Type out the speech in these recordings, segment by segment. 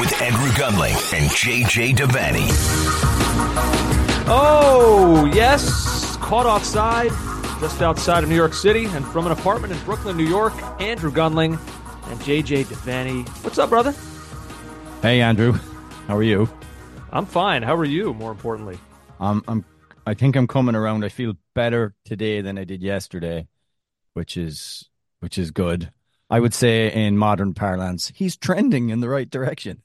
with Andrew Gunling and JJ Devaney. Oh, yes. Caught offside just outside of New York City and from an apartment in Brooklyn, New York. Andrew Gunling and JJ Devaney. What's up, brother? Hey, Andrew. How are you? I'm fine. How are you, more importantly? Um, I'm. I think I'm coming around. I feel better today than I did yesterday, which is which is good. I would say in modern parlance, he's trending in the right direction.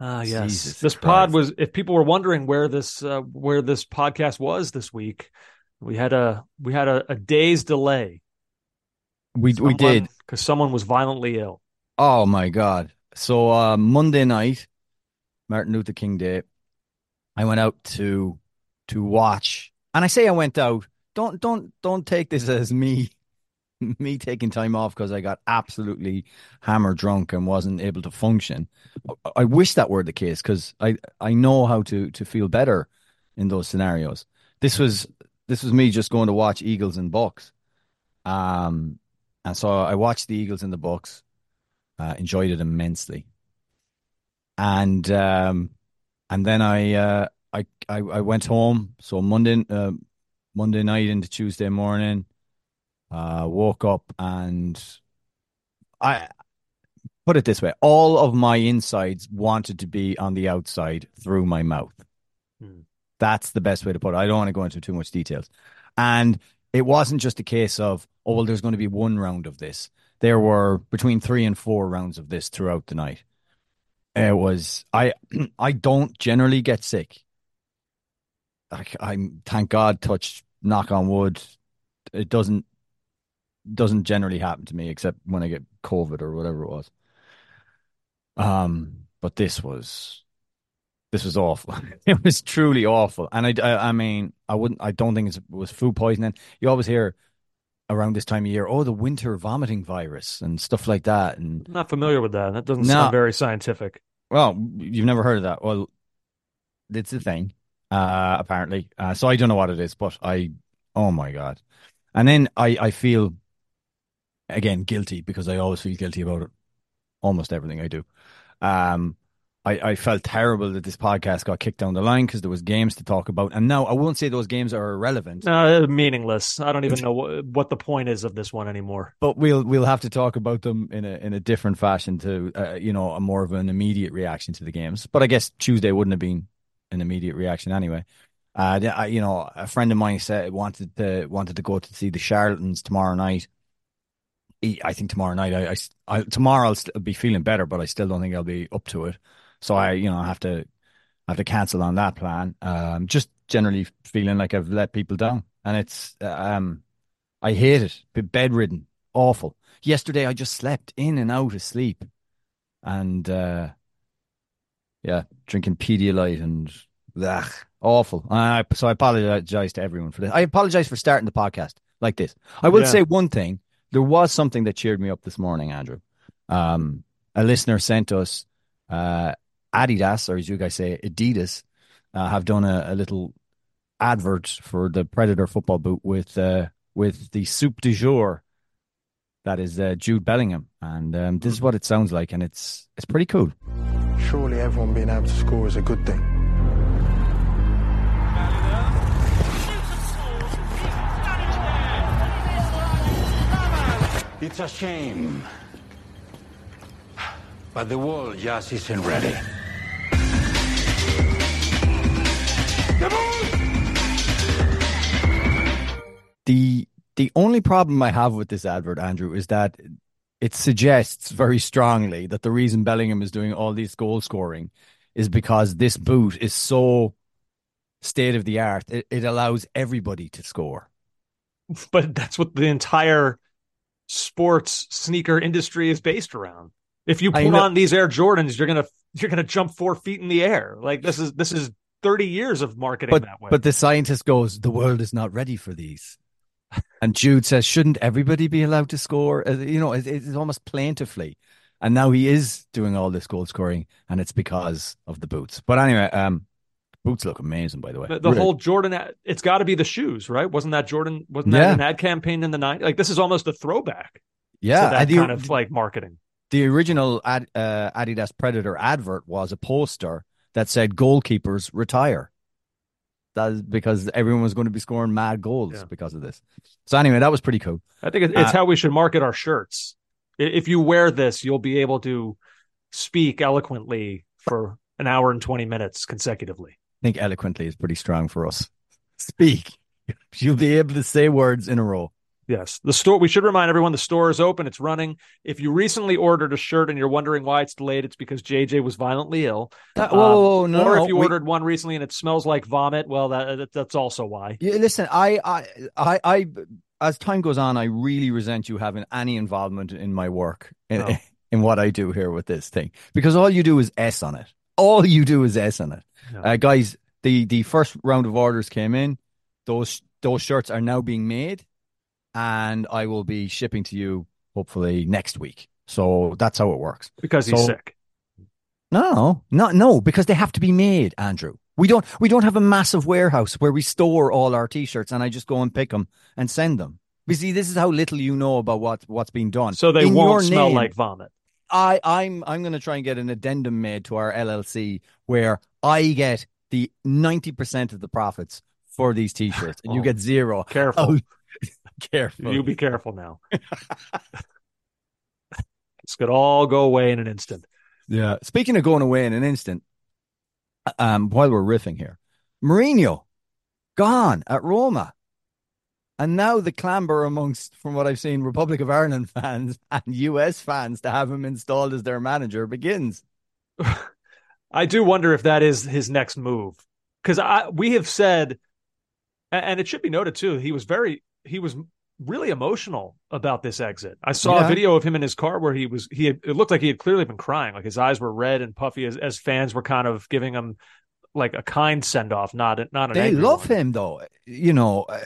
Ah, yes. Jesus this Christ. pod was. If people were wondering where this uh, where this podcast was this week, we had a we had a, a day's delay. We we did. because someone was violently ill. Oh my god! So uh, Monday night, Martin Luther King Day, I went out to to watch, and I say I went out. Don't don't don't take this as me me taking time off because I got absolutely hammer drunk and wasn't able to function. I- I wish that were the case because I I know how to to feel better in those scenarios. This was this was me just going to watch Eagles and Bucks. Um, and so I watched the Eagles and the Bucks, uh, enjoyed it immensely, and um, and then I uh, I, I I went home. So Monday uh, Monday night into Tuesday morning, uh, woke up and I put it this way: all of my insides wanted to be on the outside through my mouth. Hmm. That's the best way to put it. I don't want to go into too much details. And it wasn't just a case of, oh, well, there's going to be one round of this. There were between three and four rounds of this throughout the night. It was, I, I don't generally get sick. I, I'm, thank God, touch, knock on wood. It doesn't, doesn't generally happen to me except when I get COVID or whatever it was. Um, but this was, this was awful. it was truly awful. And I, I, I mean, I wouldn't, I don't think it was food poisoning. You always hear around this time of year, oh, the winter vomiting virus and stuff like that. And I'm not familiar with that. That doesn't No. sound very scientific. well, you've never heard of that. Well, it's a thing, uh, apparently. Uh, so I don't know what it is, but I, oh my God. And then I, I feel, again, guilty because I always feel guilty about it. Almost everything I do. Um, I, I felt terrible that this podcast got kicked down the line because there was games to talk about. And now I won't say those games are irrelevant, Uh, meaningless. I don't even know what, what the point is of this one anymore. but we'll we'll have to talk about them in a in a different fashion to uh, you know a more of an immediate reaction to the games. But I guess Tuesday wouldn't have been an immediate reaction anyway. Uh, I- you know, a friend of mine said wanted to wanted to go to see the Charlatans tomorrow night. I think tomorrow night, I, I, I tomorrow I'll st- be feeling better, but I still don't think I'll be up to it. So I, you know, I have to I have to cancel on that plan. Um, just generally feeling like I've let people down, and it's um, I hate it. Bedridden, awful. Yesterday I just slept in and out of sleep, and uh, yeah, drinking Pedialyte and ugh, awful. I, so I apologize to everyone for this. I apologize for starting the podcast. like this. I will Yeah. say one thing. There was something that cheered me up this morning, Andrew. Um, a listener sent us uh, Adidas, or as you guys say, Adidas, uh, have done a, a little advert for the Predator football boot with uh, with the soup du jour. That is uh, Jude Bellingham, and um, this is what it sounds like, and it's it's pretty cool. Surely everyone being able to score is a good thing. It's a shame. But the world just isn't ready. the the only problem I have with this advert, Andrew, is that it suggests very strongly that the reason Bellingham is doing all these goal scoring is because this boot is so state of the art. It, it allows everybody to score. But that's what the entire sports sneaker industry is based around. If you put on these Air Jordans, you're gonna you're gonna jump four feet in the air. Like this is this is 30 years of marketing But that way. but the scientist goes, the world is not ready for these. And Jude says, shouldn't everybody be allowed to score? Uh, You know, it, it's almost plaintively. And now he is doing all this goal scoring, and it's because of the boots. But anyway, um, boots look amazing, by the way. the, the Really. whole Jordan, ad- it's got to be the shoes, right? Wasn't that Jordan? Wasn't that Yeah. an ad campaign in the night? Like this is almost a throwback yeah, to that the, kind of like marketing. the original ad, uh, Adidas Predator advert was a poster that said "Goalkeepers retire." That is because everyone was going to be scoring mad goals Yeah. because of this. So anyway, that was pretty cool. I think it's Uh, how we should market our shirts. If you wear this, you'll be able to speak eloquently for an hour and 20 minutes consecutively. I think eloquently is pretty strong for us. Speak. You'll be able to say words in a row. Yes. The store, we should remind everyone the store is open. It's running. If you recently ordered a shirt and you're wondering why it's delayed, it's because JJ was violently ill. That- Um, whoa, whoa, whoa, no, or if you we- ordered one recently and it smells like vomit, well, that, that that's also why. Yeah, listen, I, I, I, I, as time goes on, I really resent you having any involvement in my work in, No. in what I do here with this thing because all you do is S on it. All you do is S on it, uh, guys. The the first round of orders came in. Those those shirts are now being made, and I will be shipping to you hopefully next week. So that's how it works. Because he's So- sick. No, no, no, because they have to be made, Andrew. We don't we don't have a massive warehouse where we store all our t-shirts and I just go and pick them and send them. You see, this is how little you know about what what's being done. So they In won't smell name, like vomit. I I'm I'm going to try and get an addendum made to our LLC where I get the 90% of the profits for these t-shirts and you Oh, get zero. Careful. Oh, careful. You be careful now. this could all go away in an instant. Yeah. Speaking of going away in an instant, um, while we're riffing here, Mourinho gone at Roma. And now the clamber amongst, from what I've seen, Republic of Ireland fans and US fans to have him installed as their manager begins. I do wonder if that is his next move because I we have said, and it should be noted too, he was very he was really emotional about this exit. I saw Yeah. a video of him in his car where he was he had, it looked like he had clearly been crying, like his eyes were red and puffy as, as fans were kind of giving him like a kind send off, not a- not an They love one. him, though. You know, uh,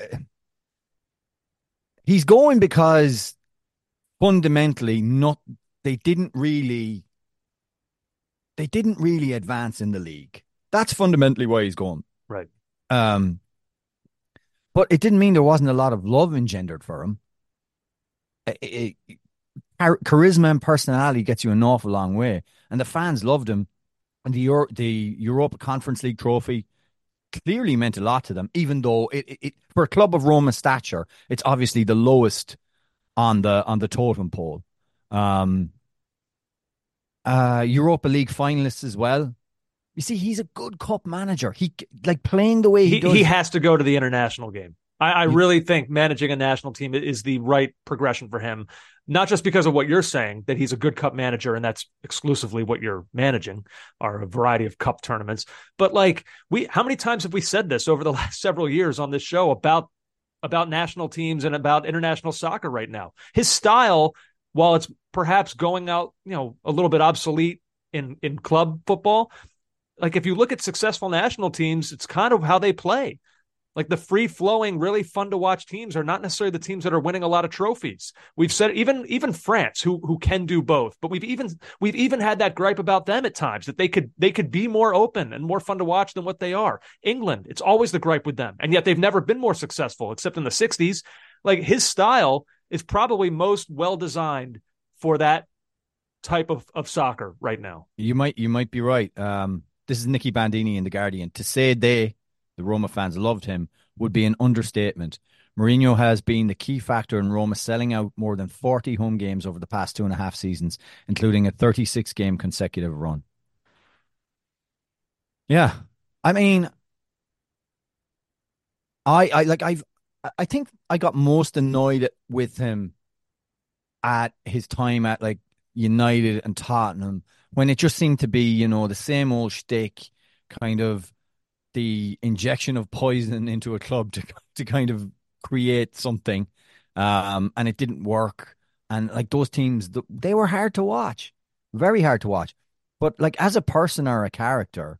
he's going because fundamentally, not they didn't really, they didn't really advance in the league. That's fundamentally why he's gone. Right. Um, but it didn't mean there wasn't a lot of love engendered for him. It- it- char- charisma and personality gets you an awful long way, and the fans loved him. And the Euro- the Europa Conference League trophy clearly meant a lot to them, even though it, it, it for a club of Roma stature, it's obviously the lowest on the on the totem pole. Um, uh, Europa League finalists as well. You see, he's a good cup manager. He like playing the way he, He, does. he has to go to the international game. I, I really think managing a national team is the right progression for him, not just because of what you're saying that he's a good cup manager and that's exclusively what you're managing, are a variety of cup tournaments, but like we, how many times have we said this over the last several years on this show about about national teams and about international soccer right now? His style, while it's perhaps going out, you know, a little bit obsolete in in club football, like if you look at successful national teams, it's kind of how they play Like the free flowing, really fun to watch teams are not necessarily the teams that are winning a lot of trophies. We've said even even France, who who can do both, but we've even we've even had that gripe about them at times that they could they could be more open and more fun to watch than what they are. England, it's always the gripe with them, and yet they've never been more successful, except in the '60s. Like his style is probably most well designed for that type of, of soccer right now. You might you might be right. Um, this is Nicky Bandini in the Guardian. To say they the Roma fans loved him would be an understatement. Mourinho has been the key factor in Roma selling out more than 40 home games over the past two and a half seasons, including a 36 game consecutive run. Yeah. I mean, I, I like, I've, I think I got most annoyed with him at his time at like United and Tottenham when it just seemed to be, you know, the same old shtick kind of the injection of poison into a club to to kind of create something, um, and it didn't work. And like those teams, they were hard to watch, very hard to watch. But like as a person or a character,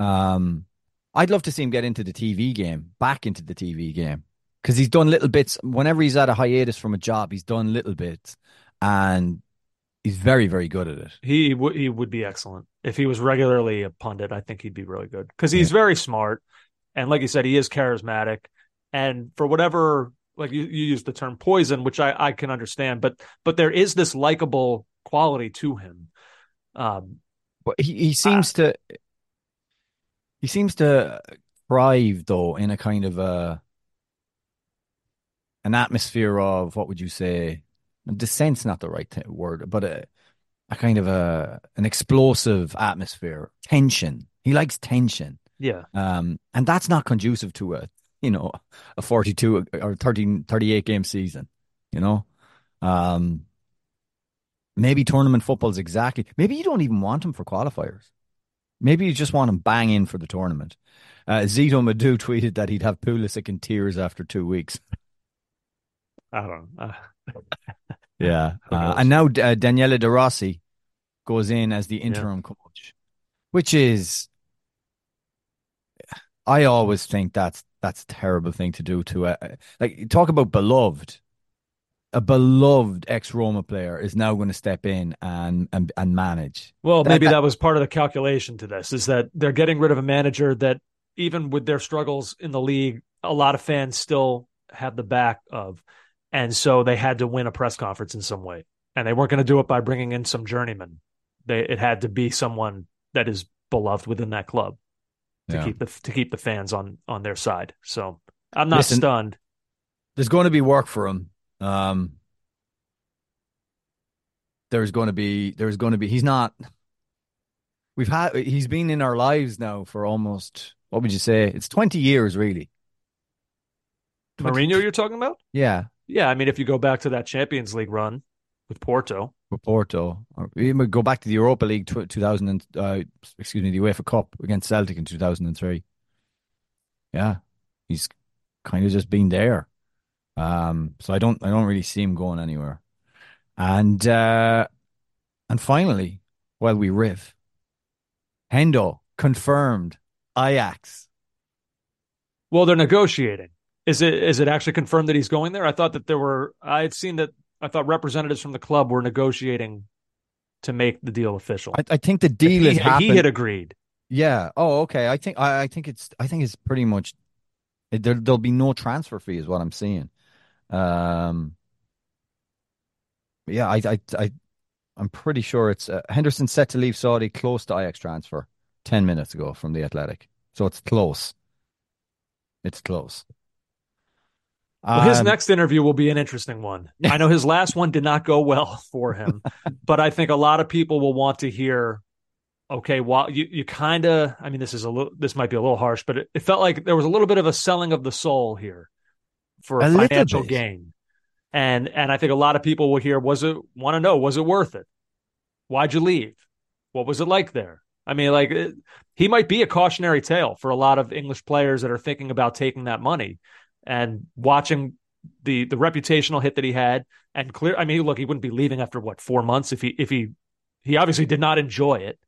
um, I'd love to see him get into the TV game, back into the TV game, because he's done little bits. Whenever he's at a hiatus from a job, he's done little bits, and he's very, very good at it. He would he would be excellent if he was regularly a pundit. I think he'd be really good because he's yeah. very smart, and like you said, he is charismatic. And for whatever, like you, you use the term poison, which I I can understand, but but there is this likable quality to him. Um, but he he seems to he seems to thrive though in a kind of a an atmosphere of what would you say dissent's not the right t- word, but a, a kind of a an explosive atmosphere, tension. He likes tension. Yeah. Um, and that's not conducive to a you know a 42 or 13 38 game season you know um maybe tournament football is exactly maybe you don't even want him for qualifiers maybe you just want him bang in for the tournament uh, Zito Madu tweeted that he'd have Pulisic in tears after two weeks I don't know. Yeah. Uh, and now uh, Daniele De Rossi goes in as the interim yeah. coach, which is, I always think that's that's a terrible thing to do to a like talk about beloved. A beloved ex Roma player is now going to step in and and, and manage. Well, that, maybe that, that was part of the calculation to this is that they're getting rid of a manager that even with their struggles in the league, a lot of fans still have the back of. And so they had to win a press conference in some way. And they weren't going to do it by bringing in some journeyman. They, it had to be someone that is beloved within that club to yeah. keep the to keep the fans on on their side. So I'm not Listen, stunned. There's going to be work for him. Um, there's going to be there's going to be he's not. We've had he's been in our lives now for almost what would you say? It's 20 years really. 20, Mourinho, you're talking about? Yeah, yeah, I mean, if you go back to that Champions League run with Porto, Porto, or even go back to the Europa League two thousand and uh, excuse me, the UEFA Cup against Celtic in two thousand and three. Yeah, he's kind of just been there. Um, so I don't, I don't really see him going anywhere. And uh, and finally, while we riff, Hendo confirmed Ajax. Well, they're negotiating. Is it is it actually confirmed that he's going there? I thought that there were. I had seen that. I thought representatives from the club were negotiating to make the deal official. I, I think the deal he, is he had agreed. Yeah. Oh, okay. I think I, I think it's I think it's pretty much there. There'll be no transfer fee, is what I'm seeing. Um. Yeah, I I I I'm pretty sure it's uh, Henderson set to leave Saudi close to Ajax transfer ten minutes ago from the Athletic, so it's close. It's close. Well, his um, next interview will be an interesting one. I know his last one did not go well for him, but I think a lot of people will want to hear. Okay, while you you kind of, I mean, this is a little, this might be a little harsh, but it, it, felt like there was a little bit of a selling of the soul here for a, a financial gain, and and I think a lot of people will hear, was it want to know, was it worth it? Why'd you leave? What was it like there? I mean, like it, he might be a cautionary tale for a lot of English players that are thinking about taking that money and watching the the reputational hit that he had and clear I mean look he wouldn't be leaving after what 4 months if he if he he obviously did not enjoy it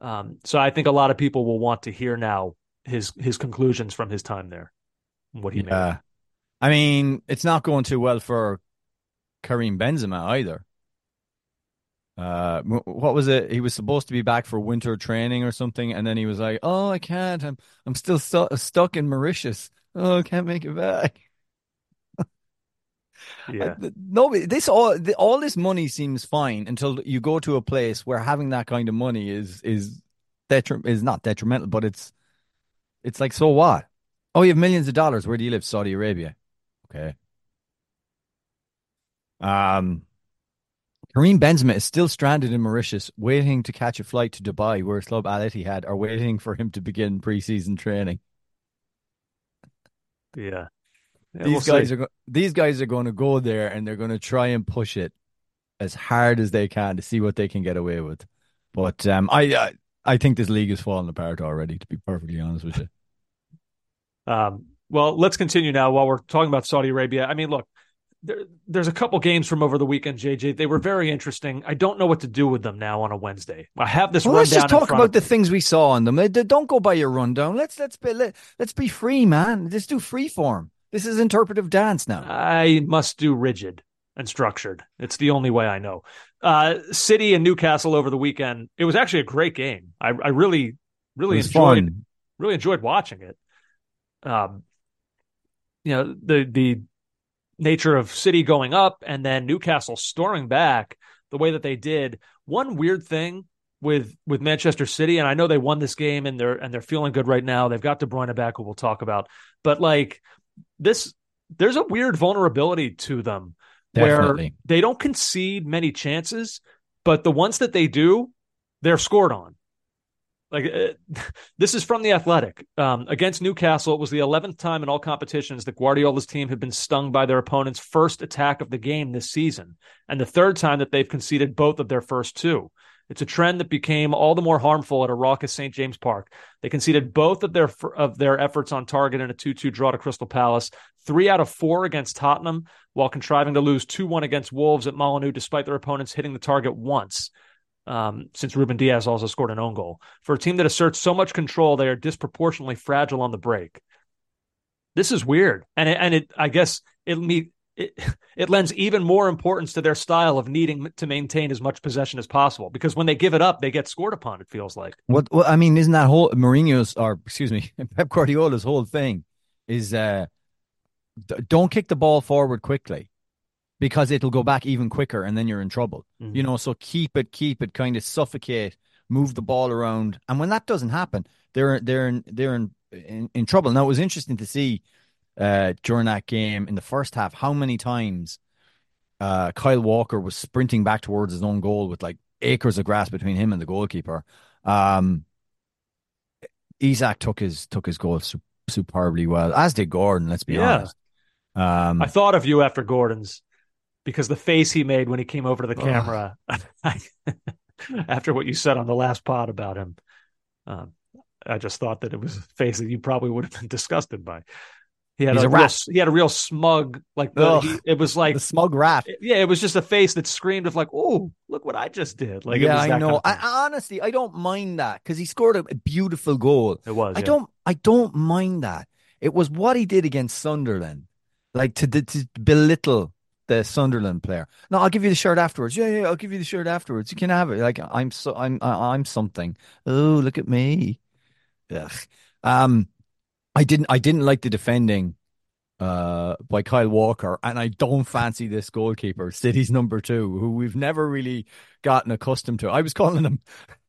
um, so I think a lot of people will want to hear now his his conclusions from his time there what he made. Yeah. I mean, it's not going too well for Karim Benzema either. Uh, what was it? He was supposed to be back for winter training or something, and then he was like, "Oh, I can't. I'm I'm still stu- stuck in Mauritius. Oh, can't make it back." Yeah. I- no, this all the, all this money seems fine until you go to a place where having that kind of money is is detri- is not detrimental, but it's it's like so what? Oh, you have millions of dollars. Where do you live? Saudi Arabia. Okay. Um, Karim Benzema is still stranded in Mauritius, waiting to catch a flight to Dubai, where his club Al Ittihad are waiting for him to begin preseason training. Yeah. Yeah, these we'll guys see. are go- these guys are going to go there and they're going to try and push it as hard as they can to see what they can get away with. But um, I, I I think this league is falling apart already. To be perfectly honest with you, Um, well, let's continue now while we're talking about Saudi Arabia. I mean, look, there, there's a couple games from over the weekend, JJ. They were very interesting. I don't know what to do with them now on a Wednesday. I have this well, let's just talk about the things we saw on them. Don't go by your rundown. Let's let's be let, let's be free, man. Just do free form. This is interpretive dance now. I must do rigid and structured. It's the only way I know. Uh, City and Newcastle over the weekend. It was actually a great game. I, I really, really enjoyed. fun. Really enjoyed watching it. Um, you know the the nature of City going up and then Newcastle storming back the way that they did. One weird thing with with Manchester City, and I know they won this game and they're and they're feeling good right now. They've got De Bruyne back, who we'll talk about, but like this, there's a weird vulnerability to them where they don't concede many chances, but the ones that they do, they're scored on. Like uh, this is from the Athletic um, against Newcastle. It was the eleventh time in all competitions that Guardiola's team had been stung by their opponent's first attack of the game this season, and the third time that they've conceded both of their first two. It's a trend that became all the more harmful at a raucous St. James Park. They conceded both of their of their efforts on target in a 2-2 draw to Crystal Palace, three out of four against Tottenham, while contriving to lose 2-1 against Wolves at Molineux, despite their opponents hitting the target once. Um, since Ruben Dias also scored an own goal. For a team that asserts so much control, they are disproportionately fragile on the break. This is weird, and it, and it I guess it it, it lends even more importance to their style of needing to maintain as much possession as possible because when they give it up, they get scored upon. It feels like. What, what I mean, isn't that whole Mourinho's or excuse me, Pep Guardiola's whole thing is uh, don't kick the ball forward quickly because it'll go back even quicker and then you're in trouble. Mhm. You know, so keep it, keep it, kind of suffocate, move the ball around, and when that doesn't happen, they're they're in, they're in, in in trouble. Now it was interesting to see uh, during that game in the first half how many times uh, Kyle Walker was sprinting back towards his own goal with like acres of grass between him and the goalkeeper. Um, Isak took his took his goal su- superbly well, as did Gordon. Let's be Yeah. honest. Um, I thought of you after Gordon's because the face he made when he came over to the camera after what you said on the last pod about him. Um, I just thought that it was a face that you probably would have been disgusted by. He had He's a, a real, he had a real smug like the, he- it was like the smug rat. yeah, it was just a face that screamed of like, "Oh, look what I just did!" Like, it yeah, I know. kind of. I, honestly, I don't mind that because he scored a, a beautiful goal. it was. I yeah. don't. I don't mind that. It was what he did against Sunderland, like to, to belittle the Sunderland player. No, I'll give you the shirt afterwards. Yeah, yeah, I'll give you the shirt afterwards. You can have it. Like I'm so I'm I- I'm something. Oh, look at me. Ugh. Um, I didn't I didn't like the defending uh by Kyle Walker, and I don't fancy this goalkeeper, City's number two, who we've never really gotten accustomed to. I was calling him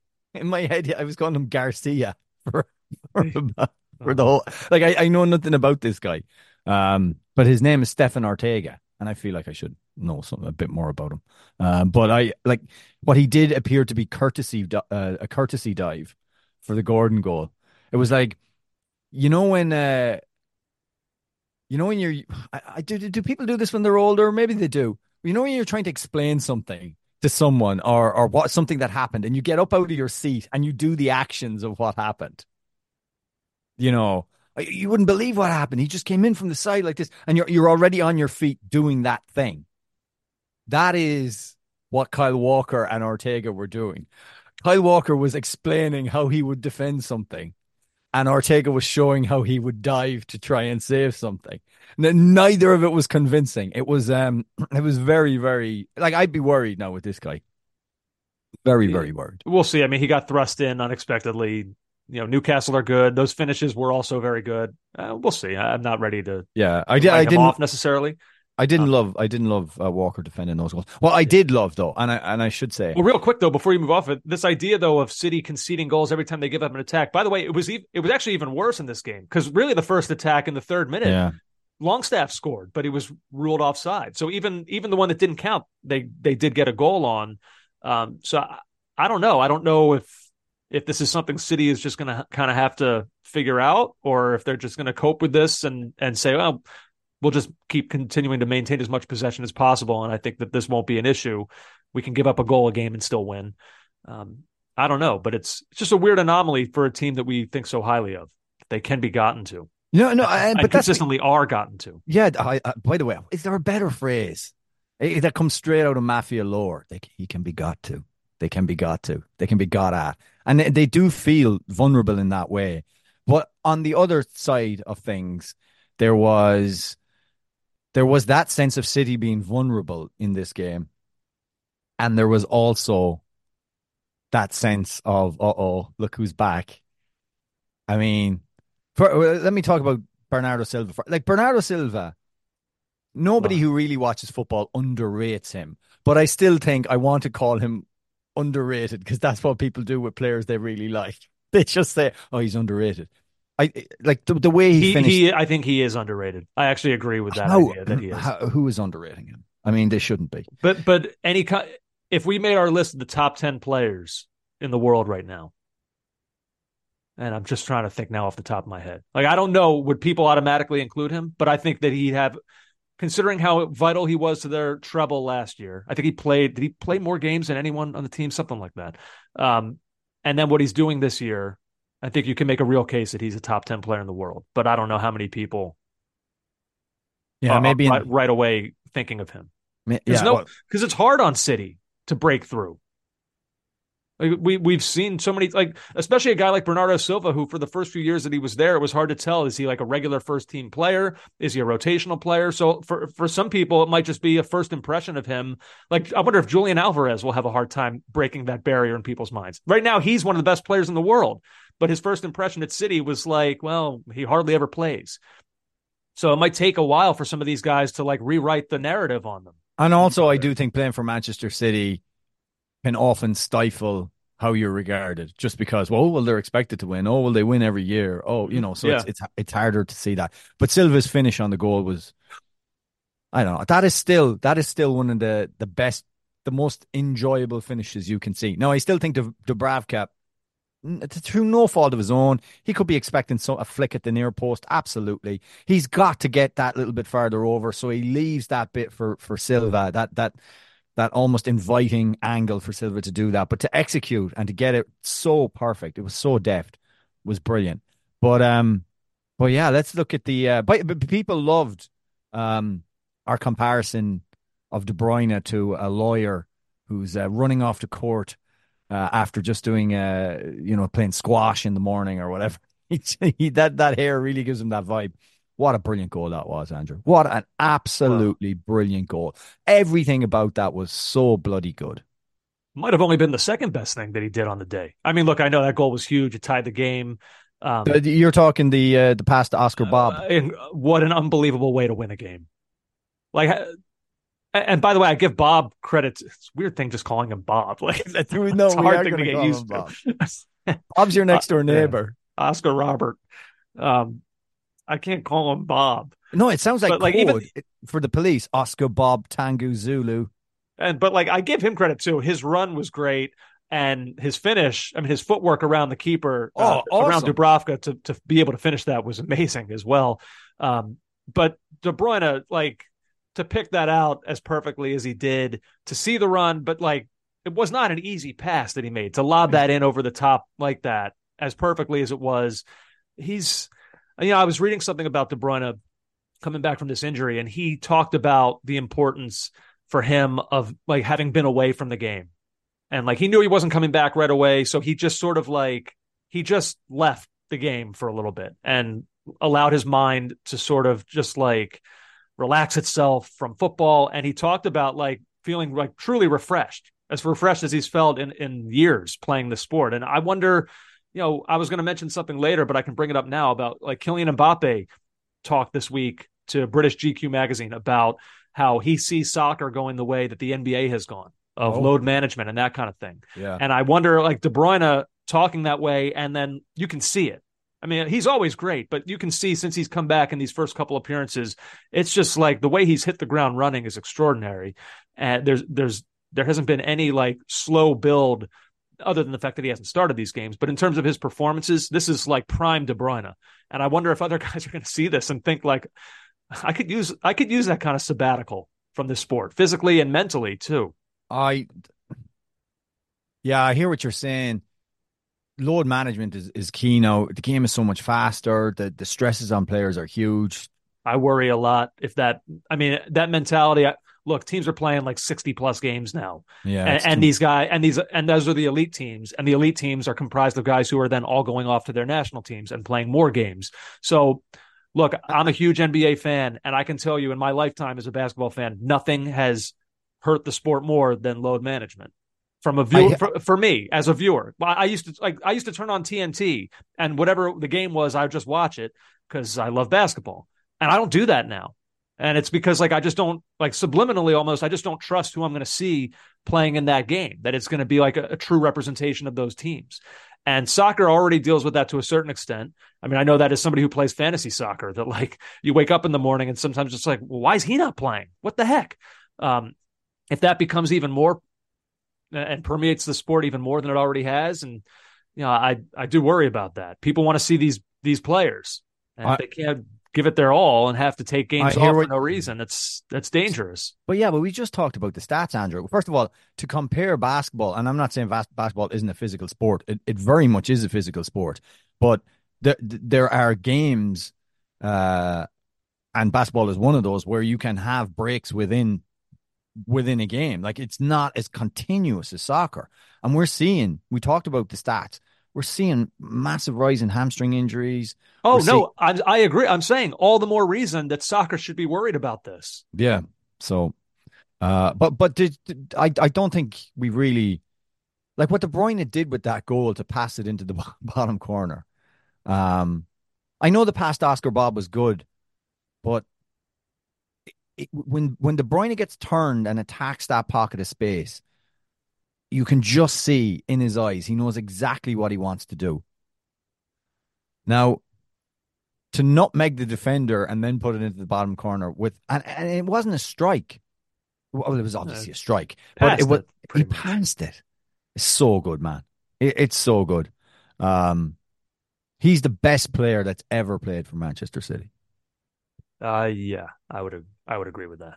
in my head. I was calling him Garcia for for, the- for the whole. Like I, I know nothing about this guy, um, but his name is Stefan Ortega, and I feel like I should know something a bit more about him. Um, but I like what he did appear to be courtesy uh, a courtesy dive for the Gordon goal. It was like, you know when. Uh, you know when you're, I, I do. Do people do this when they're older? Maybe they do. You know when you're trying to explain something to someone or or what something that happened, and you get up out of your seat and you do the actions of what happened. You know, you wouldn't believe what happened. He just came in from the side like this, and you're you're already on your feet doing that thing. That is what Kyle Walker and Ortega were doing. Kyle Walker was explaining how he would defend something. and Ortega was showing how he would dive to try and save something. Neither of it was convincing. It was um, it was very, very like I'd be worried now with this guy. Very, very worried. We'll see. I mean, he got thrust in unexpectedly. You know, Newcastle are good. Those finishes were also very good. Uh, we'll see. I'm not ready to Yeah, I did. I didn't off necessarily. I didn't love. I didn't love uh, Walker defending those goals. Well, I did love though, and I and I should say, Well, real quick though, before you move off it, this idea though of City conceding goals every time they give up an attack. By the way, it was e- it was actually even worse in this game because really the first attack in the third minute, yeah, Longstaff scored, but he was ruled offside. So even even the one that didn't count, they they did get a goal on. Um, so I, I don't know. I don't know if if this is something City is just going to kind of have to figure out, or if they're just going to cope with this and and say, well, we'll just keep continuing to maintain as much possession as possible. And I think that this won't be an issue. We can give up a goal a game and still win. Um, I don't know, but it's it's just a weird anomaly for a team that we think so highly of. They can be gotten to. no, no, I, and but consistently are gotten to. yeah. I, I, by the way, is there a better phrase Eh, that comes straight out of mafia lore? They, he can be got to. They can be got to. They can be got at, and they, they do feel vulnerable in that way. But on the other side of things, there was there was that sense of City being vulnerable in this game, and there was also that sense of uh oh, look who's back. I mean, for, let me talk about Bernardo Silva. For, like Bernardo Silva, nobody who really watches football underrates him, but I still think I want to call him underrated because that's what people do with players they really like. They just say, "Oh, he's underrated." I like the, the way he, He, finished. he, I think he is underrated. I actually agree with that How- idea that he is. how- who is underrating him? I mean, they shouldn't be. But but any if we made our list of the top ten players in the world right now, and I'm just trying to think now off the top of my head. Like I don't know, would people automatically include him? But I think that he'd have, considering how vital he was to their treble last year. I think he played. Did he play more games than anyone on the team? Something like that. Um, and then what he's doing this year, I think you can make a real case that he's a top ten player in the world. But I don't know how many people. Yeah, are maybe. in- right, right away thinking of him. yeah, no well, because it's hard on City to break through. Like we we've seen so many like especially a guy like Bernardo Silva who for the first few years that he was there it was hard to tell is he like a regular first team player? Is he a rotational player? So for for some people it might just be a first impression of him. Like I wonder if Julian Alvarez will have a hard time breaking that barrier in people's minds. Right now he's one of the best players in the world but his first impression at City was like well he hardly ever plays. So it might take a while for some of these guys to like rewrite the narrative on them. And also, I do think playing for Manchester City can often stifle how you're regarded, just because, well, oh, well, they're expected to win. Oh, well, they win every year. Oh, you know, so it's Yeah. it's it's harder to see that. But Silva's finish on the goal was, I don't know, that is still that is still one of the the best, the most enjoyable finishes you can see. Now, I still think the Dubravka, through no fault of his own, he could be expecting so, a flick at the near post. Absolutely, he's got to get that little bit farther over, so he leaves that bit for for Silva. That that that almost inviting angle for Silva to do that, but to execute and to get it so perfect, it was so deft, was brilliant. But um, but yeah, let's look at the. Uh, but, but people loved um our comparison of De Bruyne to a lawyer who's uh, running off to court uh, after just doing uh you know playing squash in the morning or whatever. that that hair really gives him that vibe. What a brilliant goal that was, Andrew. What an absolutely brilliant goal. Everything about that was so bloody good. might have only been the second best thing that he did on the day. I mean, look, I know that goal was huge. It tied the game. Um, Uh, You're talking the uh, the pass to Oscar Bobb. uh, what an unbelievable way to win a game. Like, uh, and by the way, I give Bob credit. It's a weird thing just calling him Bob. Like, that's No, it's a hard thing to get used Bob. to. Bob's your next door uh, yeah. neighbor. Oscar Robert. Um, I can't call him Bob. No, it sounds like, But, like, even- for the police. Oscar Bob Tango Zulu. And but like I give him credit too. His run was great, and his finish. I mean, his footwork around the keeper, uh, Oh, around awesome. Dubravka to to be able to finish that was amazing as well. Um, but De Bruyne, like to pick that out as perfectly as he did, to see the run, but like it was not an easy pass that he made to lob that in over the top like that as perfectly as it was. He's, you know, I was reading something about De Bruyne coming back from this injury, and he talked about the importance for him of like having been away from the game. And like he knew he wasn't coming back right away. So he just sort of like he just left the game for a little bit and allowed his mind to sort of just like relax itself from football. And he talked about like feeling like truly refreshed, as refreshed as he's felt in, in years playing the sport. And I wonder, you know, I was going to mention something later, but I can bring it up now about like Kylian Mbappe talked this week to British GQ magazine about how he sees soccer going the way that the NBA has gone of Oh. load management and that kind of thing. Yeah. And I wonder, like De Bruyne talking that way, and then you can see it. I mean, he's always great, but you can see since he's come back in these first couple appearances, it's just like the way he's hit the ground running is extraordinary. And there's there's there hasn't been any like slow build other than the fact that he hasn't started these games. But in terms of his performances, this is like prime De Bruyne. And I wonder if other guys are going to see this and think like, I could use I could use that kind of sabbatical from this sport, physically and mentally too. I, yeah, I hear what you're saying. Load management is, is key now. The game is so much faster. The the stresses on players are huge. I worry a lot if that. I mean, that mentality. I, look, teams are playing like sixty plus games now, Yeah, and, and these guys and these and those are the elite teams, and the elite teams are comprised of guys who are then all going off to their national teams and playing more games. So, look, I'm a huge NBA fan, and I can tell you, in my lifetime as a basketball fan, nothing has hurt the sport more than load management. From a view, I- for, for me as a viewer, I I used to like I used to turn on TNT, and whatever the game was, I would just watch it because I love basketball, and I don't do that now. And it's because like I just don't like subliminally almost I just don't trust who I'm going to see playing in that game that it's going to be like a, a true representation of those teams. And soccer already deals with that to a certain extent. I mean, I know that as somebody who plays fantasy soccer that like you wake up in the morning and sometimes it's like, well, why is he not playing? What the heck? Um, if that becomes even more and permeates the sport even more than it already has, and you know, I I do worry about that. People want to see these these players, and I- if they can't give it their all and have to take games off hear for no reason. That's that's dangerous. But yeah, but we just talked about the stats, Andrew. First of all, to compare basketball, and I'm not saying bas- basketball isn't a physical sport. It, it very much is a physical sport. But there there are games, uh, and basketball is one of those where you can have breaks within within a game. Like it's not as continuous as soccer. And we're seeing. We talked about the stats. We're seeing massive rise in hamstring injuries. Oh We're no, I, I agree. I'm saying all the more reason that soccer should be worried about this. Yeah. So, uh, but but did, did- I I don't think we really like what De Bruyne did with that goal to pass it into the bottom corner. Um, I know the past Oscar Bobb was good, but it, it, when when De Bruyne gets turned and attacks that pocket of space, you can just see in his eyes he knows exactly what he wants to do. Now, to not make the defender and then put it into the bottom corner with and, and it wasn't a strike. Well, it was obviously a strike, but it was it, he much. passed it. It's so good, man. It, it's so good. Um, he's the best player that's ever played for Manchester City. Uh, yeah, I would I would agree with that.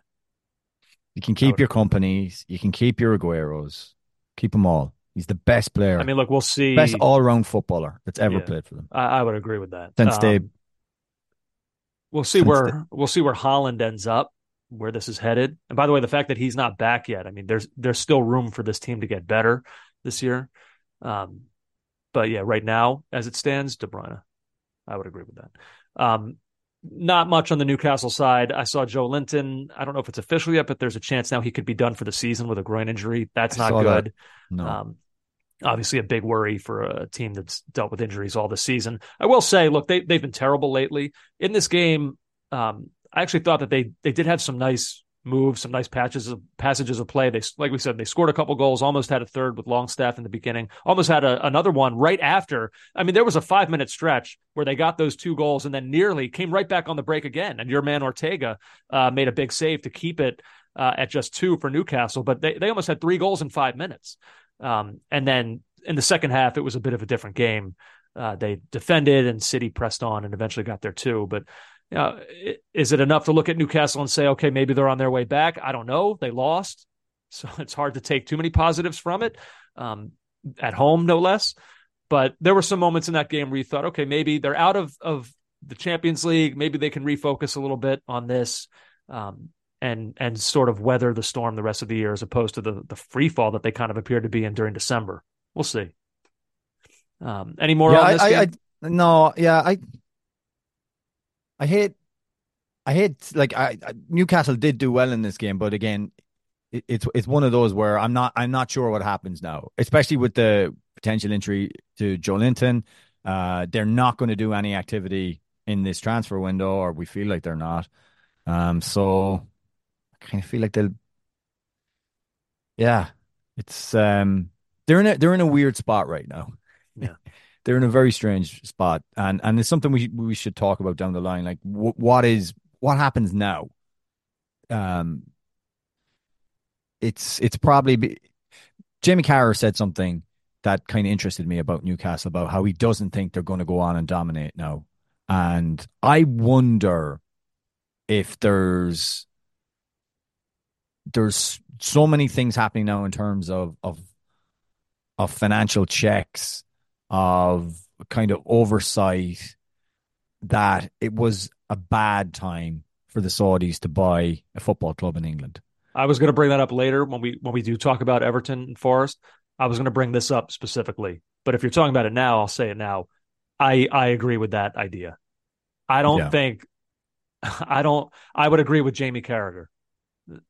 You can keep your Kompanys. You can keep your Agueros. Keep them all. He's the best player, I mean, look, we'll see. best all-round footballer that's ever Yeah. played for them. I, I would agree with that. Since Um, they, We'll see where we'll see where Haaland ends up, where this is headed. And by the way, the fact that he's not back yet, I mean, there's there's still room for this team to get better this year. Um, but yeah, right now, as it stands, De Bruyne, I would agree with that. Um, not much on the Newcastle side. I saw Joelinton. I don't know if it's official yet, but there's a chance now he could be done for the season with a groin injury. That's I not saw that. good. no, Um, obviously, a big worry for a team that's dealt with injuries all the season. I will say, look, they they've been terrible lately. In this game, um, I actually thought that they they did have some nice moves, some nice patches of passages of play. They like we said, they scored a couple goals, almost had a third with Longstaff in the beginning, almost had a, another one right after. I mean, there was a five minute stretch where they got those two goals and then nearly came right back on the break again. And your man Ortega uh, made a big save to keep it uh, at just two for Newcastle, but they they almost had three goals in five minutes. Um, and then in the second half, it was a bit of a different game. Uh, they defended and City pressed on and eventually got there too. But i- is it enough to look at Newcastle and say, okay, maybe they're on their way back? I don't know. They lost, so it's hard to take too many positives from it. Um, at home, no less. But there were some moments in that game where you thought, okay, maybe they're out of of the Champions League. Maybe they can refocus a little bit on this. Um, and and sort of weather the storm the rest of the year as opposed to the the free fall that they kind of appeared to be in during December. We'll see. Um, any more yeah, on this I, game? I, no, yeah, I, I hate, I hate like I, I Newcastle did do well in this game, but again, it, it's it's one of those where I'm not I'm not sure what happens now, especially with the potential injury to Joelinton. Uh, they're not going to do any activity in this transfer window, or we feel like they're not. Um, so I kind of feel like they'll, yeah, it's um, they're in a they're in a weird spot right now. They're in a very strange spot, and and it's something we we should talk about down the line. Like, w- what is what happens now? Um, it's it's probably be, Jamie Carragher said something that kind of interested me about Newcastle about how he doesn't think they're going to go on and dominate now, and I wonder if there's there's so many things happening now in terms of of of financial checks of kind of oversight that it was a bad time for the Saudis to buy a football club in England. I was going to bring that up later when we when we do talk about Everton and Forest. I was going to bring this up specifically, but if you're talking about it now, I'll say it now. I I agree with that idea. I don't Yeah. think I don't I would agree with Jamie Carragher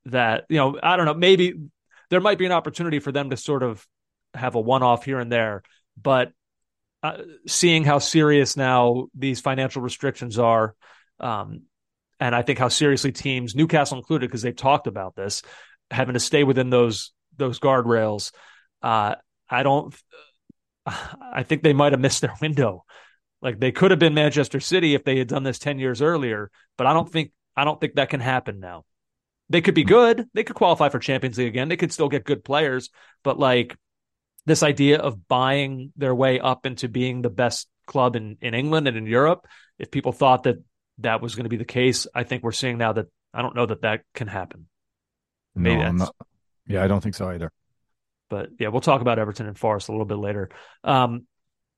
that you know I don't know maybe there might be an opportunity for them to sort of have a one off here and there, but uh, seeing how serious now these financial restrictions are, um, and I think how seriously teams, Newcastle included, because they've talked about this, having to stay within those those guardrails. Uh, I don't. I think they might have missed their window. Like they could have been Manchester City if they had done this ten years earlier, but I don't think I don't think that can happen now. They could be good. They could qualify for Champions League again. They could still get good players, but like this idea of buying their way up into being the best club in, in England and in Europe, if people thought that that was going to be the case, I think we're seeing now that I don't know that that can happen. Maybe No, I'm not- yeah, I don't think so either. but yeah, we'll talk about Everton and Forest a little bit later. Um,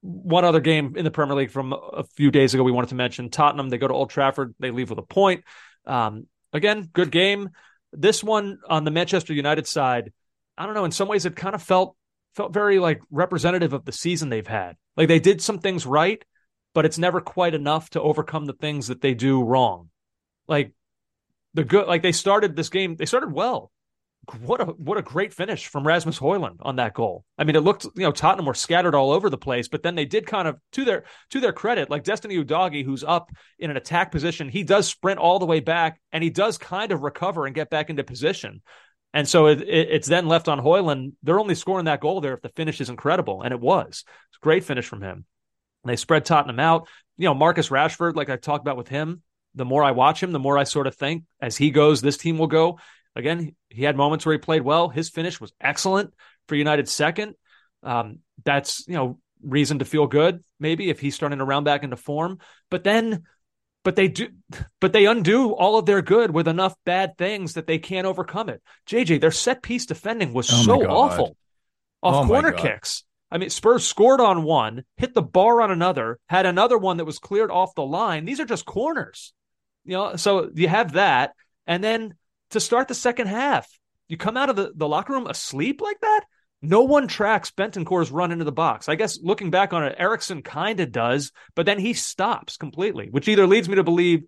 one other game in the Premier League from a few days ago we wanted to mention Tottenham. They go to Old Trafford, they leave with a point. Um, again, good game. This one on the Manchester United side, I don't know. In some ways, it kind of felt felt very like representative of the season they've had. Like they did some things right, but it's never quite enough to overcome the things that they do wrong. Like the good, like they started this game, they started well what a what a great finish from Rasmus Højlund on that goal. I mean, it looked you know Tottenham were scattered all over the place, but then they did kind of to their to their credit, like Destiny Udogie, who's up in an attack position, he does sprint all the way back and he does kind of recover and get back into position. And so it, it, it's then left on Højlund. They're only scoring that goal there if the finish is incredible, and it was. It's a great finish from him. They spread Tottenham out. You know, Marcus Rashford, like I talked about with him, the more I watch him, the more I sort of think as he goes, this team will go. Again, he had moments where he played well. His finish was excellent for United second. Um, that's you know reason to feel good maybe if he's starting to round back into form. But then, but they do, but they undo all of their good with enough bad things that they can't overcome it. JJ, their set piece defending was Oh so awful off Oh corner kicks. I mean, Spurs scored on one, hit the bar on another, had another one that was cleared off the line. These are just corners, you know. So you have that, and then to start the second half, you come out of the, the locker room asleep like that. No one tracks Bentancur's run into the box. I guess looking back on it, Eriksen kind of does, but then he stops completely, which either leads me to believe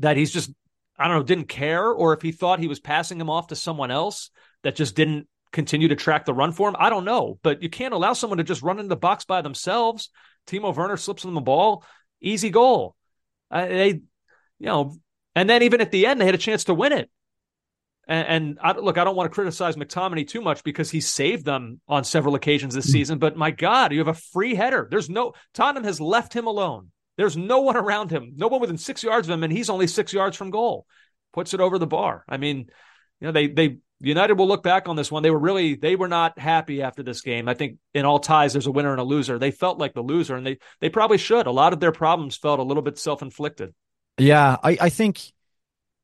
that he's just, I don't know, didn't care, or if he thought he was passing him off to someone else that just didn't continue to track the run for him. I don't know, but you can't allow someone to just run into the box by themselves. Timo Werner slips them the ball, easy goal. They, you know, and then even at the end, they had a chance to win it. And, and I, look, I don't want to criticize McTominay too much because he saved them on several occasions this hmm. season. But my God, you have a free header. There's no Tottenham has left him alone. There's no one around him, no one within six yards of him, and he's only six yards from goal. Puts it over the bar. I mean, you know, they they United will look back on this one. They were really they were not happy after this game. I think in all ties, there's a winner and a loser. They felt like the loser, and they they probably should. A lot of their problems felt a little bit self inflicted. Yeah, I, I think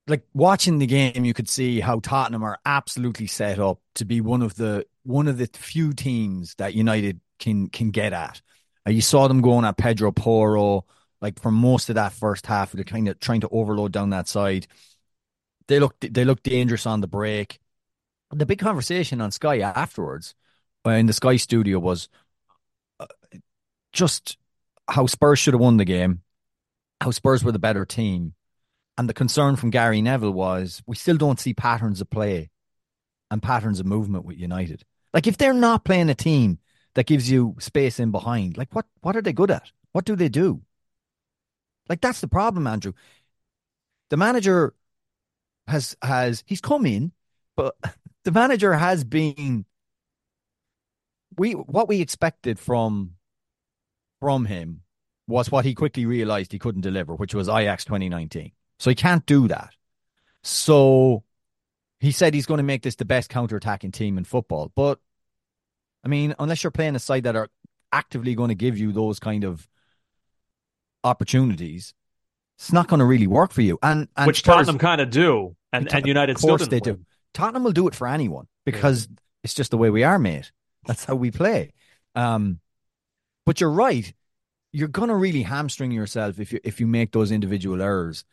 like watching the game, you could see how Tottenham are absolutely set up to be one of the one of the few teams that United can can get at. Uh, you saw them going at Pedro Porro like for most of that first half. They're kind of trying to overload down that side. They look they look dangerous on the break. The big conversation on Sky afterwards, uh, in the Sky studio, was uh, just how Spurs should have won the game, how Spurs were the better team. And the concern from Gary Neville was we still don't see patterns of play and patterns of movement with United. Like if they're not playing a team that gives you space in behind, like what what are they good at? What do they do? Like that's the problem, Andrew. The manager has has he's come in, but the manager has been we what we expected from from him was what he quickly realized he couldn't deliver, which was Ajax 2019. So he can't do that. So he said he's going to make this the best counter-attacking team in football. But I mean, unless you're playing a side that are actively going to give you those kind of opportunities, it's not going to really work for you. And, and which Spurs- Tottenham kind of do, and, and United of still course they win. do. Tottenham will do it for anyone because it's just the way we are, mate. That's how we play. Um, but you're right. You're gonna really hamstring yourself if you if you make those individual errors.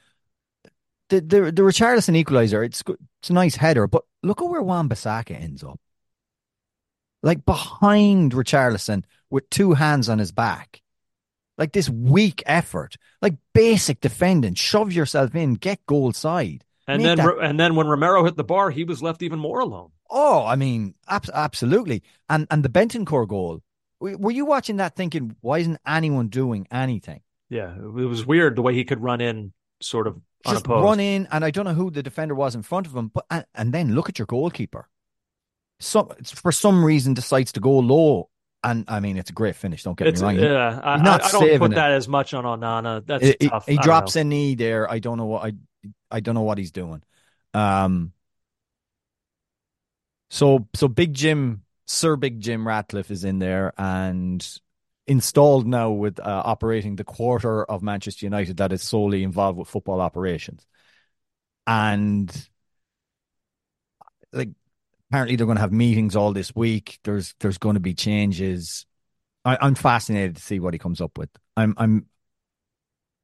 The the the Richarlison equalizer, it's it's a nice header, but look at where Wan Bissaka ends up. Like behind Richarlison with two hands on his back. Like this weak effort, like basic defending, shove yourself in, get goal side. And then that- and then when Romero hit the bar, he was left even more alone. Oh, I mean, ab- absolutely. And and the Bentancur goal. Were you watching that thinking, why isn't anyone doing anything? Yeah, it was weird the way he could run in sort of Just run in, and I don't know who the defender was in front of him, but and, and then look at your goalkeeper. Some for some reason decides to go low, and I mean it's a great finish. Don't get It's, me wrong. He- yeah, I, I, I don't put it. that as much on Onana. That's He- he, tough. he don't drops know. a knee there. I don't know what I I don't know what he's doing. Um. So so Big Jim Sir Big Jim Ratcliffe is in there and installed now with uh, operating the quarter of Manchester United that is solely involved with football operations, and like apparently they're going to have meetings all this week. There's there's going to be changes. I, I'm fascinated to see what he comes up with. I'm I'm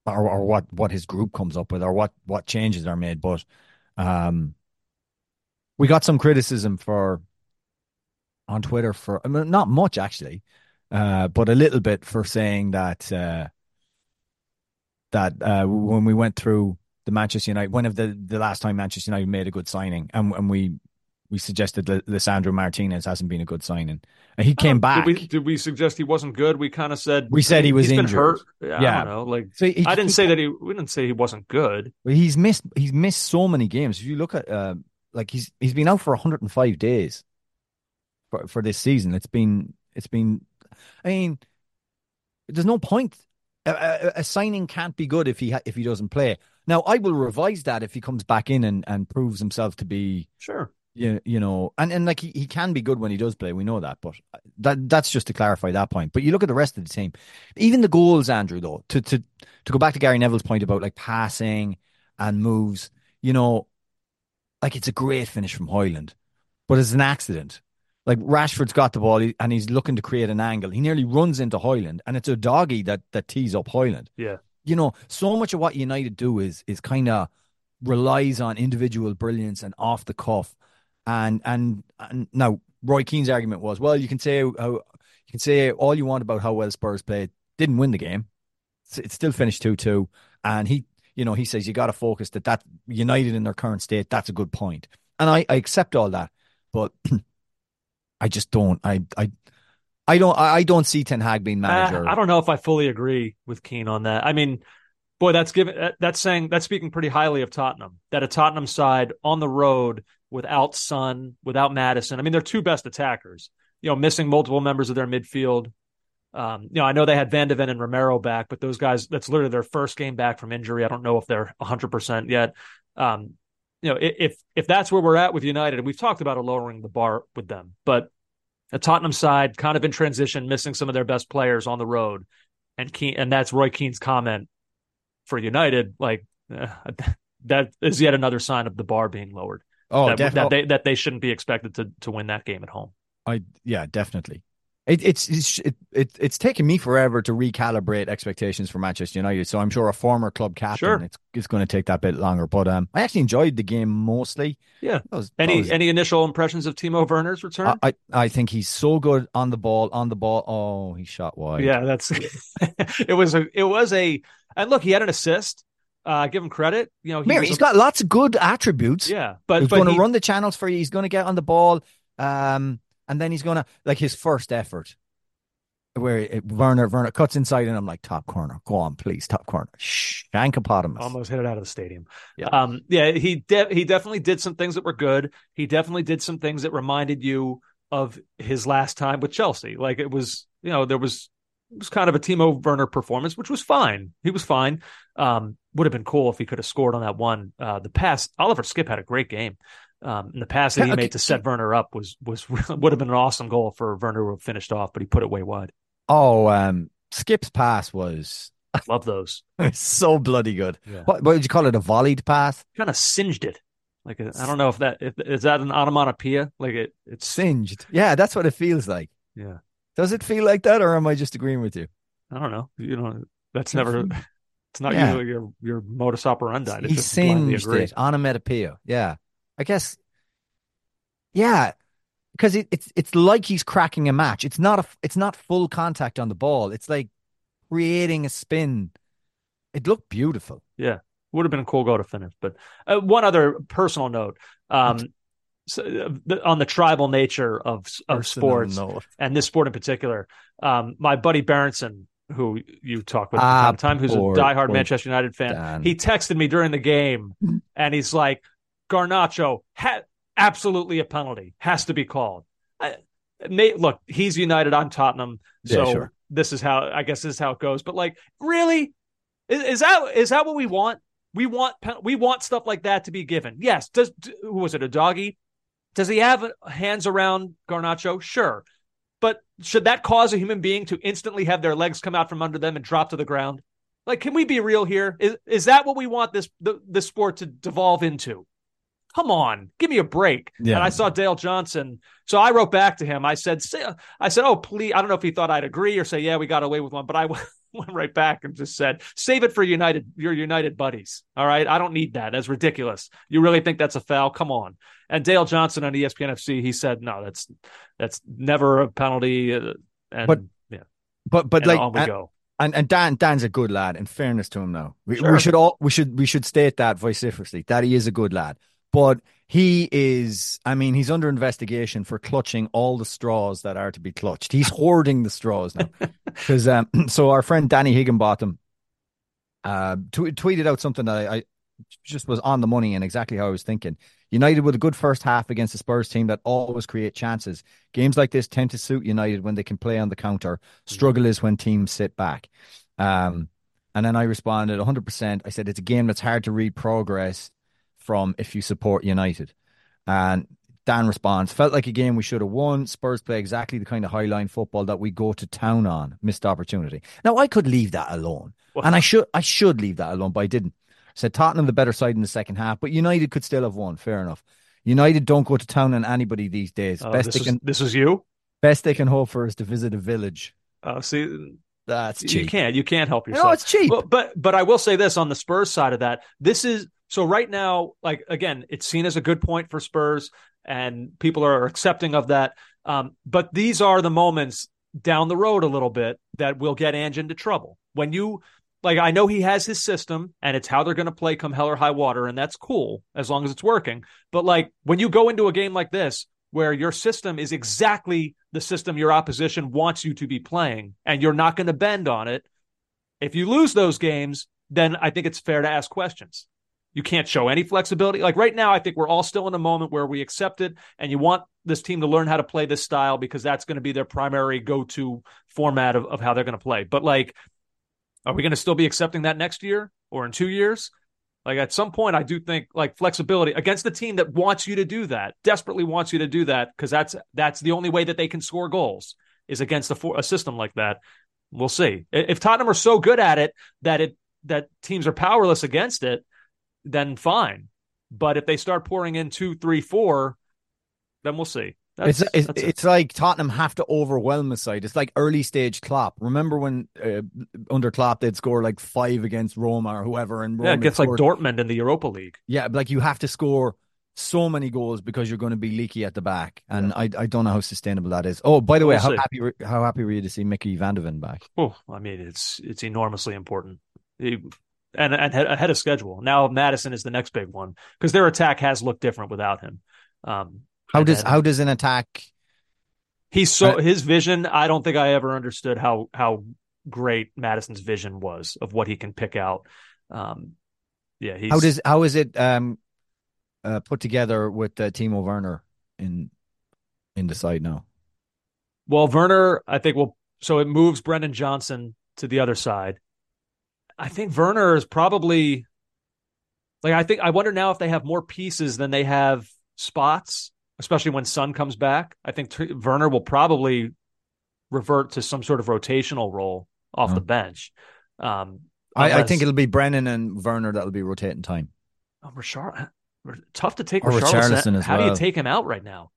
or, or what what his group comes up with or what what changes are made. But um, we got some criticism for on Twitter for I mean, not much actually, uh, but a little bit for saying that uh, that uh, when we went through the Manchester United, one of the the last time Manchester United made a good signing, and and we we suggested that Lisandro Martinez hasn't been a good signing, and he came back. Did we, did we suggest he wasn't good? We kind of said We said he was he's been injured. hurt. Yeah, Yeah. I don't know. Like So he- I didn't he- say that he. We didn't say he wasn't good. He's missed he's missed so many games. If you look at uh, like he's he's been out for 105 days for for this season. It's been it's been I mean there's no point a, a, a signing can't be good if he ha- if he doesn't play. Now I will revise that if he comes back in and, and proves himself to be Sure. you, you know and, and like he, he can be good when he does play. We know that, but uh, that that's just to clarify that point. But you look at the rest of the team, even the goals, Andrew, though, to to to go back to Gary Neville's point about like passing and moves, you know, like it's a great finish from Højlund, but it's an accident. Like Rashford's got the ball and he's looking to create an angle. He nearly runs into Højlund, and it's Udogie that that tees up Højlund. Yeah. You know, so much of what United do is is kind of relies on individual brilliance and off the cuff. And and and now Roy Keane's argument was, well, you can say how you can say all you want about how well Spurs played, didn't win the game. It's, it's still finished two two, and he, you know, he says you got to focus that that United in their current state. That's a good point, and I, I accept all that, but I just don't. I I I don't. I don't see Ten Hag being manager. Uh, I don't know if I fully agree with Keane on that. I mean, boy, that's given that's saying that's speaking pretty highly of Tottenham. That a Tottenham side on the road without Son, without Maddison. I mean, they're two best attackers. You know, missing multiple members of their midfield. Um, you know, I know they had Van de Ven and Romero back, but those guys, that's literally their first game back from injury. I don't know if they're 100% yet. Um, you know, if if that's where we're at with United, and we've talked about a lowering the bar with them, but a Tottenham side kind of in transition, missing some of their best players on the road, and Keane, and that's Roy Keane's comment for United. Like eh, that is yet another sign of the bar being lowered. Oh, that, def- that they that they shouldn't be expected to to win that game at home. I yeah, definitely. It, it's it's it, it, it's taken me forever to recalibrate expectations for Manchester United. So I'm sure a former club captain, Sure. it's it's going to take that bit longer. But um, I actually enjoyed the game mostly. Yeah. Was- Any was- any initial impressions of Timo Werner's return? I, I I think he's so good on the ball, on the ball. Oh, he shot wide. yeah, that's it was a it was a and look, he had an assist. Uh give him credit. You know, he Mary, was he's a- got lots of good attributes. Yeah, but he's but going to run the channels for you. He's going to get on the ball. Um, and then he's going to like his first effort, where it, Werner Werner cuts inside, and I'm like, top corner, go on, please, top corner, shh, Shankopotamus. almost hit it out of the stadium. Yeah. Um, yeah, he de- he definitely did some things that were good. He definitely did some things that reminded you of his last time with Chelsea. Like it was, you know, there was it was kind of a Timo Werner performance, which was fine. He was fine. Um, would have been cool if he could have scored on that one. Uh, the pass, Oliver Skipp had a great game. Um, and the pass that he Yeah, made to set Werner up was was would have been an awesome goal for Werner to have finished off, but he put it way wide. Oh, um, Skipp's pass was I Love those. so bloody good. Yeah. What, what would you call it? A volleyed pass? Kind of singed it. Like I don't know if that if, is that an onomatopoeia. Like it, it's Singed. Yeah, that's what it feels like. yeah. Does it feel like that, or am I just agreeing with you? I don't know. You know, that's never. It's not Yeah. usually your your modus operandi. he singed it onomatopoeia. Yeah, I guess. Yeah, because it, it's it's like he's cracking a match. It's not a it's not full contact on the ball. It's like creating a spin. It looked beautiful. Yeah, would have been a cool goal to finish. But uh, one other personal note. Um, so, uh, the, on the tribal nature of of Personal sports note. and this sport in particular, um, my buddy Berenson, who you talk with Ah, from time to time, who's poor- a diehard poor Manchester United fan, Dan. he texted me during the game, and he's like, "Garnacho, ha- absolutely a penalty, has to be called." I, may, look, he's United. I'm Tottenham, Yeah, so sure. this is how I guess this is how it goes. But like, really, is, is that is that what we want? We want we want stuff like that to be given. Yes. Does who was it? Udogie? Does he have uh, hands around Garnacho? Sure. But should that cause a human being to instantly have their legs come out from under them and drop to the ground? Like, can we be real here? Is is that what we want this the, this sport to devolve into? Come on, give me a break. Yeah. And I saw Dale Johnson, so I wrote back to him. I said, I said, oh please. I don't know if he thought I'd agree or say, yeah, we got away with one, but I went right back and just said, save it for United, your United buddies. All right, I don't need that. That's ridiculous. You really think that's a foul? Come on. And Dale Johnson on ESPN FC, he said, no, that's that's never a penalty. uh, And But- yeah, But but and like on we and, go. and and Dan Dan's a good lad. In fairness to him, now we, Sure. we should all we should we should state that vociferously that he is a good lad. But he is, I mean, he's under investigation for clutching all the straws that are to be clutched. He's hoarding the straws now. Because um, so our friend Danny Higginbotham uh, tw- tweeted out something that I, I just was on the money and exactly how I was thinking. United with a good first half against the Spurs team that always create chances. Games like this tend to suit United when they can play on the counter. Struggle is when teams sit back. Um, and then I responded 100%. I said it's a game that's hard to read progress from if you support United. And Dan responds, felt like a game we should have won. Spurs play exactly the kind of high line football that we go to town on. Missed opportunity. Now I could leave that alone. And I should I should leave that alone, but I didn't. Said Tottenham the better side in the second half, but United could still have won. Fair enough. United don't go to town on anybody these days. Oh, best this, they is, this is you. best they can hope for is to visit a village. Uh, see, That's cheap. you can't you can't help yourself. No, it's cheap. Well, but but I will say this on the Spurs side of that. This is so right now. Like again, it's seen as a good point for Spurs, and people are accepting of that. Um, but these are the moments down the road a little bit that will get Ange into trouble. When you like, I know he has his system, and it's how they're going to play come hell or high water, and that's cool as long as it's working. But like when you go into a game like this. Where your system is exactly the system your opposition wants you to be playing, and you're not going to bend on it, if you lose those games, then I think it's fair to ask questions. You can't show any flexibility. Like right now, I think we're all still in a moment where we accept it and you want this team to learn how to play this style because that's going to be their primary go to format of, of how they're going to play. But like, are we going to still be accepting that next year or in two years? Like at some point, I do think like flexibility against the team that wants you to do that, desperately wants you to do that because that's that's the only way that they can score goals is against a, for, a system like that. We'll see. If Tottenham are so good at it that it that teams are powerless against it, then fine. But if they start pouring in two, three, four, then we'll see. That's, it's it's, a- it's like Tottenham have to overwhelm a side. It's like early stage Klopp. Remember when uh, under Klopp they'd score like five against Roma or whoever, and Roma yeah, it gets like Dortmund in the Europa League. Yeah, like you have to score so many goals because you're going to be leaky at the back, and I I don't know how sustainable that is. Oh, by the way, We'll how see. happy were- how happy were you to see Mickey Van de Ven back? Oh, I mean, it's it's enormously important, He- and and ahead- of schedule. Now Maddison is the next big one because their attack has looked different without him. Um, How does how does an attack? he's so his vision? I don't think I ever understood how how great Maddison's vision was of what he can pick out. Um, yeah, he's How does how is it um uh, put together with uh, Timo Werner in in the side now? Well, Werner, I think will so it moves Brennan Johnson to the other side. I think Werner is probably like I think I wonder now if they have more pieces than they have spots, especially when Son comes back. I think T- Werner will probably revert to some sort of rotational role off the bench. Um, I, I think it'll be Brennan and Werner that'll be rotating time. Oh, Richard, tough to take Or Richarlison. How do you take him out right now?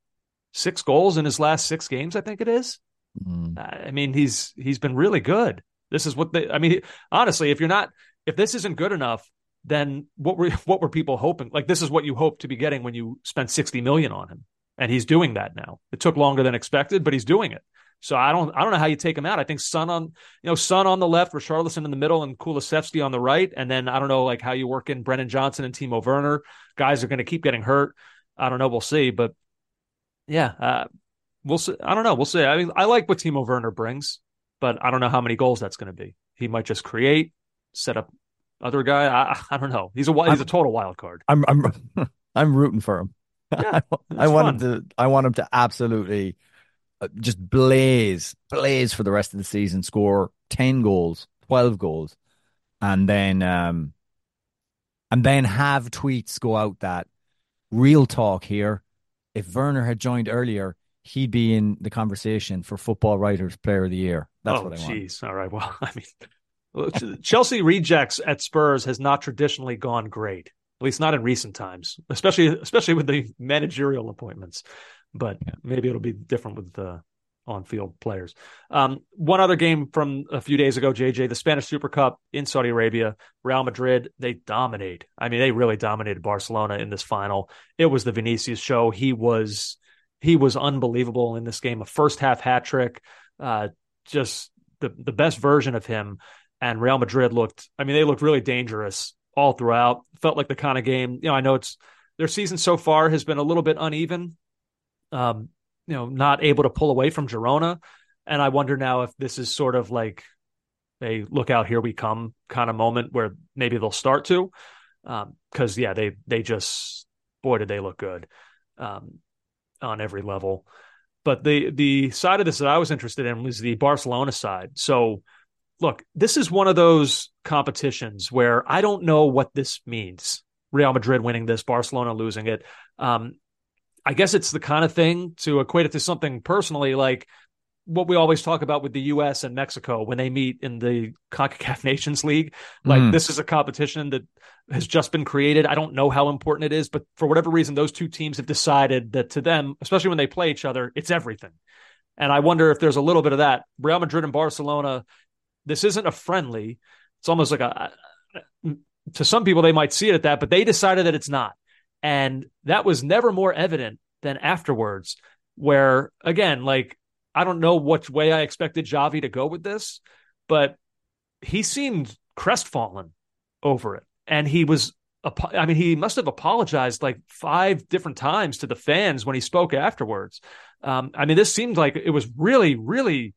Six goals in his last six games, I think it is. Mm. I mean, he's he's been really good. This is what they. I mean, honestly, if you're not, if this isn't good enough, then what were what were people hoping? Like this is what you hope to be getting when you spend sixty million on him, and he's doing that now. It took longer than expected, but he's doing it. So I don't I don't know how you take him out. I think Son on you know Son on the left, Richarlison in the middle, and Kulusevski on the right, and then I don't know like how you work in Brennan Johnson and Timo Werner. Guys are going to keep getting hurt. I don't know. We'll see, but yeah, uh, we'll see. I don't know. We'll see. I mean, I like what Timo Werner brings, but I don't know how many goals that's going to be. He might just create, set up other guy. I, I don't know. He's a he's a total wild card. I'm I'm I'm rooting for him. Yeah, I it's want fun. him to I want him to absolutely uh, just blaze blaze for the rest of the season, score 10 goals, 12 goals and then um and then have tweets go out that real talk here if Werner had joined earlier, he'd be in the conversation for football writers player of the year. That's oh, what I want. jeez. All right. Well, I mean, Chelsea rejects at Spurs has not traditionally gone great, at least not in recent times, especially especially with the managerial appointments. But maybe it'll be different with the on-field players. Um, one other game from a few days ago, JJ, the Spanish Super Cup in Saudi Arabia, Real Madrid, they dominate. I mean, they really dominated Barcelona in this final. It was the Vinicius show. He was he was unbelievable in this game. A first half hat trick, uh, just the the best version of him. And Real Madrid looked. I mean, they looked really dangerous all throughout. Felt like the kind of game. You know, I know it's their season so far has been a little bit uneven. Um, you know, not able to pull away from Girona. And I wonder now if this is sort of like a look out, here we come kind of moment where maybe they'll start to. Because yeah, they they just boy did they look good um, on every level. But the the side of this that I was interested in was the Barcelona side. So look, this is one of those competitions where I don't know what this means. Real Madrid winning this, Barcelona losing it. Um, I guess it's the kind of thing to equate it to something personally, like what we always talk about with the U.S. and Mexico when they meet in the CONCACAF Nations League. Like Mm. this is a competition that has just been created. I don't know how important it is, but for whatever reason, those two teams have decided that to them, especially when they play each other, it's everything. And I wonder if there's a little bit of that. Real Madrid and Barcelona, this isn't a friendly. It's almost like a, to some people, they might see it at that, but they decided that it's not. And that was never more evident than afterwards, where again, like, I don't know which way I expected Xavi to go with this, but he seemed crestfallen over it. And he was, I mean, he must have apologized like five different times to the fans when he spoke afterwards. Um, I mean, this seemed like it was really, really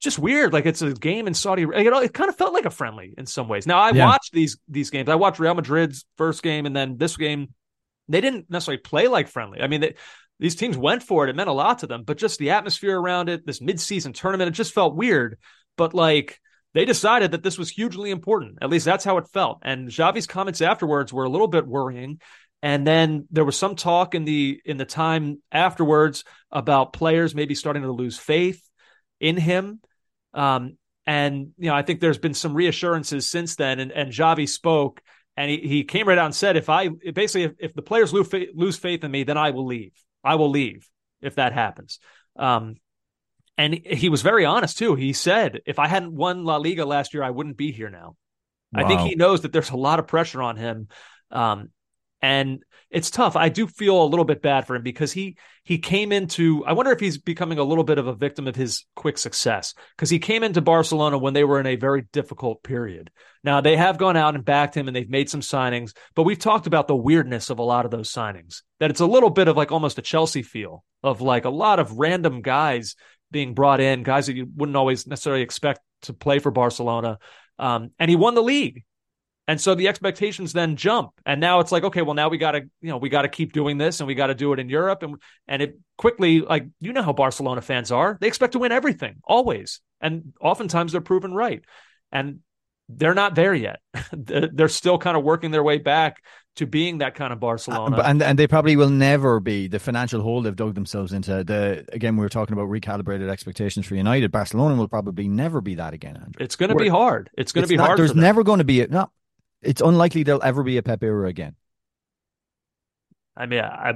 just weird. Like it's a game in Saudi. You know, it kind of felt like a friendly in some ways. Now I Yeah. watched these these games. I watched Real Madrid's first game and then this game. They didn't necessarily play like friendly. I mean, they, these teams went for it. It meant a lot to them, but just the atmosphere around it, this mid-season tournament, it just felt weird. But like they decided that this was hugely important. At least that's how it felt. And Xavi's comments afterwards were a little bit worrying. And then there was some talk in the in the time afterwards about players maybe starting to lose faith in him. Um, and you know, I think there's been some reassurances since then. And, and Xavi spoke, and he, he came right out and said, "If I basically if, if the players lose lose faith in me, then I will leave. I will leave. if that happens. Um, and he was very honest too. He said, if I hadn't won La Liga last year, I wouldn't be here now. Wow. I think he knows that there's a lot of pressure on him. Um, and it's tough. I do feel a little bit bad for him because he he came into I wonder if he's becoming a little bit of a victim of his quick success because he came into Barcelona when they were in a very difficult period. Now they have gone out and backed him and they've made some signings, but we've talked about the weirdness of a lot of those signings. That it's a little bit of like almost a Chelsea feel of like a lot of random guys being brought in, guys that you wouldn't always necessarily expect to play for Barcelona. Um, and he won the league. And so the expectations then jump. And now it's like, okay, well, now we got to, you know, we got to keep doing this and we got to do it in Europe. And, and it quickly, like, you know how Barcelona fans are. They expect to win everything, always. And oftentimes they're proven right. And they're not there yet. they're still kind of working their way back to being that kind of Barcelona. Uh, and and they probably will never be the financial hole they've dug themselves into. The again, we were talking about recalibrated expectations for United. Barcelona will probably never be that again. Andrew. It's going to be hard. It's going to be not, hard. There's never going to be a, no it's unlikely there'll ever be a Pep era again. I mean, I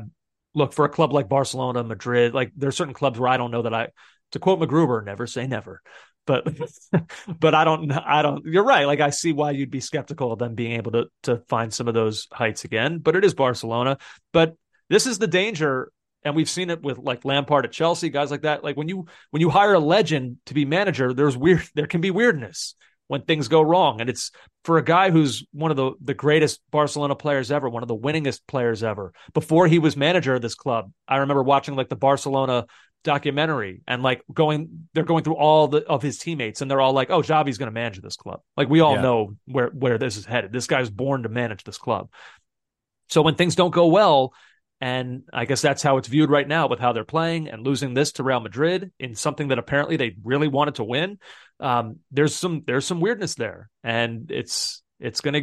look for a club like Barcelona, Madrid. Like there are certain clubs where I don't know that I, to quote MacGruber, never say never. But, but I don't, I don't. You're right. Like I see why you'd be skeptical of them being able to to find some of those heights again. But it is Barcelona. But this is the danger and we've seen it with like Lampard at Chelsea, guys like that. Like when you when you hire a legend to be manager, there's weird there can be weirdness when things go wrong. And it's for a guy who's one of the, the greatest Barcelona players ever, one of the winningest players ever. Before he was manager of this club, I remember watching like the Barcelona documentary and like going they're going through all the of his teammates and they're all like oh Xavi's going to manage this club like we all yeah. know where where this is headed this guy's born to manage this club so when things don't go well and I guess that's how it's viewed right now with how they're playing and losing this to Real Madrid in something that apparently they really wanted to win um, there's some there's some weirdness there, and it's it's gonna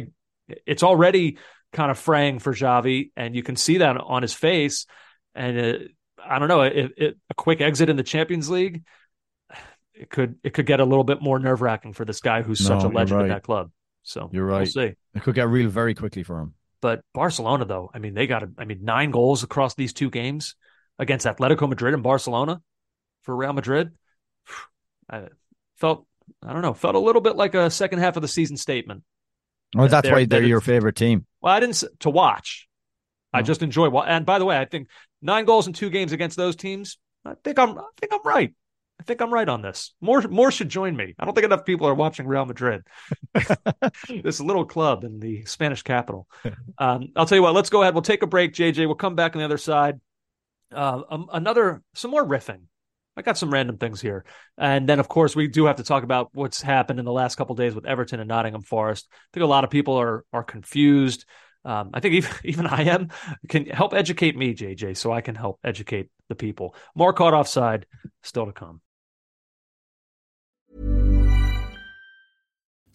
it's already kind of fraying for Xavi, and you can see that on his face. And it, I don't know, it, it, a quick exit in the Champions League, it could it could get a little bit more nerve wracking for this guy who's no, such a legend right. at that club. So you're right. We'll see. It could get real very quickly for him. But Barcelona, though, I mean, they got, I mean, nine goals across these two games against Atletico Madrid and Barcelona for Real Madrid. I, felt I don't know, felt a little bit like a second half of the season statement. Oh, well, that's why they're your favorite team. Well, I didn't to watch. I oh. just enjoy. And by the way, I think nine goals in two games against those teams. I think I'm. I think I'm right. I think I'm right on this. More, more should join me. I don't think enough people are watching Real Madrid. this little club in the Spanish capital. Um, I'll tell you what. Let's go ahead. We'll take a break, JJ. We'll come back on the other side. Uh, um, another, some more riffing I got some random things here. And then, of course, we do have to talk about what's happened in the last couple days with Everton and Nottingham Forest. I think a lot of people are are confused. Um, I think even, even I am. Can help educate me, JJ, so I can help educate the people. More caught offside still to come.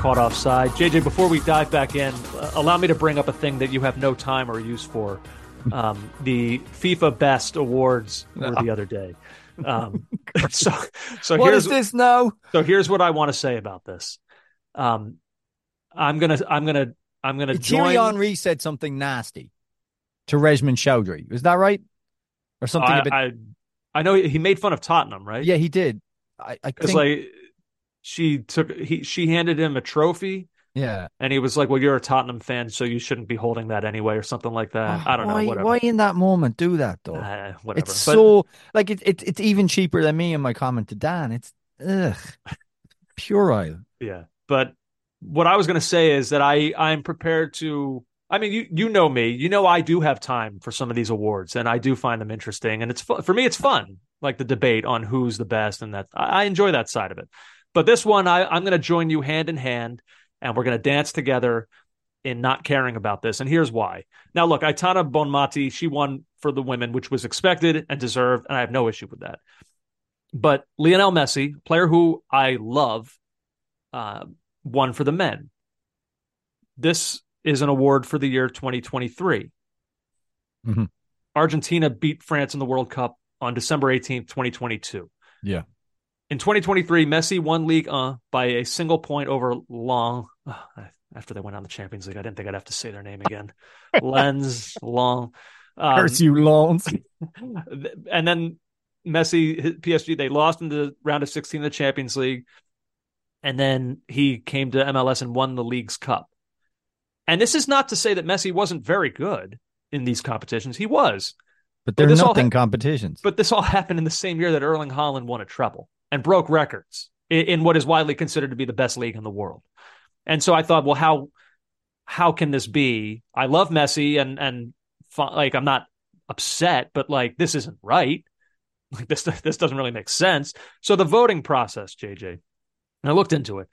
caught offside. JJ, before we dive back in, uh, allow me to bring up a thing that you have no time or use for. Um, the FIFA Best Awards were the other day. Um, so, so what here's is this now. So here's what I want to say about this. Um, I'm gonna, I'm gonna, I'm gonna. Thierry join... Henry said something nasty to Reshmin Chowdhury. Is that right? Or something? I, bit... I, I know he made fun of Tottenham, right? Yeah, he did. I, I think like she took he she handed him a trophy Yeah. And he was like, "Well, you're a Tottenham fan, so you shouldn't be holding that anyway," or something like that. I don't why, know. Whatever. Why in that moment do that though? Uh, whatever. It's But- so like it, it it's even cheaper than me and my comment to Dan. It's ugh, puerile. Yeah. But what I was going to say is that I I'm prepared to I mean you you know me. You know I do have time for some of these awards and I do find them interesting and it's for me it's fun like the debate on who's the best and that I enjoy that side of it. But this one I I'm going to join you hand in hand and we're going to dance together in not caring about this and here's why. Now look, Aitana Bonmati, she won for the women which was expected and deserved and I have no issue with that. But Lionel Messi, player who I love, uh, won for the men. This is an award for the year 2023. Mhm. Argentina beat France in the World Cup on December 18th, 2022. Yeah. In 2023, Messi won Ligue 1 by a single point over Long. after they went on the Champions League, I didn't think I'd have to say their name again. Lens Long. Um, Curse you, loans. and then Messi, PSG, they lost in the round of 16 of the Champions League. And then he came to MLS and won the league's cup. And this is not to say that Messi wasn't very good in these competitions. He was. But they're all nothing ha- competitions. But this all happened in the same year that Erling Haaland won a treble and broke records in, in what is widely considered to be the best league in the world. And so I thought, well, how how can this be? I love Messi and and like I'm not upset, but like this isn't right. Like this this doesn't really make sense. So the voting process, JJ, and I looked into it.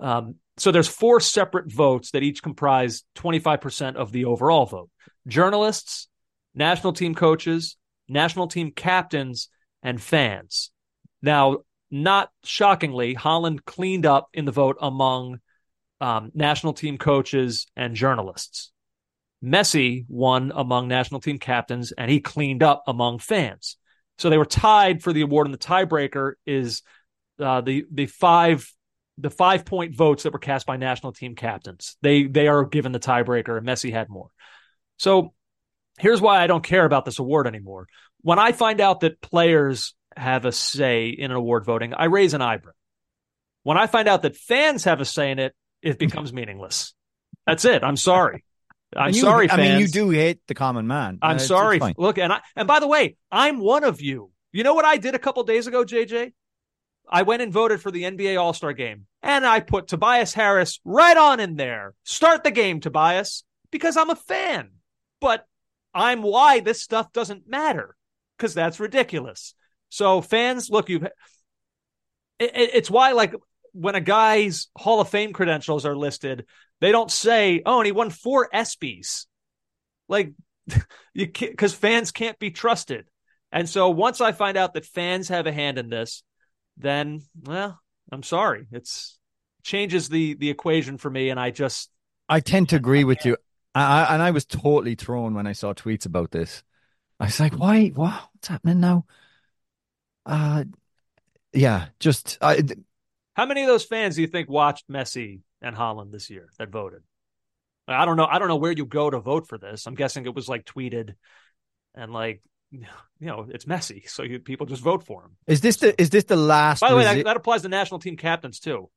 Um, so there's four separate votes that each comprise 25% of the overall vote. Journalists, national team coaches, national team captains, and fans. Now, not shockingly, Haaland cleaned up in the vote among um, national team coaches and journalists. Messi won among national team captains, and he cleaned up among fans. So they were tied for the award, and the tiebreaker is uh, the the five the five point votes that were cast by national team captains. They they are given the tiebreaker, and Messi had more. So here's why I don't care about this award anymore. When I find out that players have a say in an award voting, I raise an eyebrow. When I find out that fans have a say in it, it becomes meaningless. That's it. I'm sorry. I'm you- sorry, I mean, you do hate the common man. I'm Uh, it's- it's sorry. fine. Look, and I and by the way, I'm one of you. You know what I did a couple days ago, JJ? I went and voted for the NBA All Star game, and I put Tobias Harris right on in there. Start the game, Tobias, because I'm a fan. But I'm why this stuff doesn't matter because that's ridiculous. So fans, look, you. It, it- it's why, like, when a guy's Hall of Fame credentials are listed, they don't say, "Oh, and he won four ESPYS." Like, you can't because fans can't be trusted. And so once I find out that fans have a hand in this, then well, I'm sorry. It's changes the the equation for me, and I just I tend to agree with you. I, I, and I was totally thrown when I saw tweets about this. I was like, why? What? What's happening now? Uh, yeah, just I, how many of those fans do you think watched Messi and Haaland this year that voted? I don't know. I don't know where you go to vote for this. I'm guessing it was like tweeted, and like you know, it's Messi so you, people just vote for him. is this the is this the last? By the way, that, that applies to national team captains too.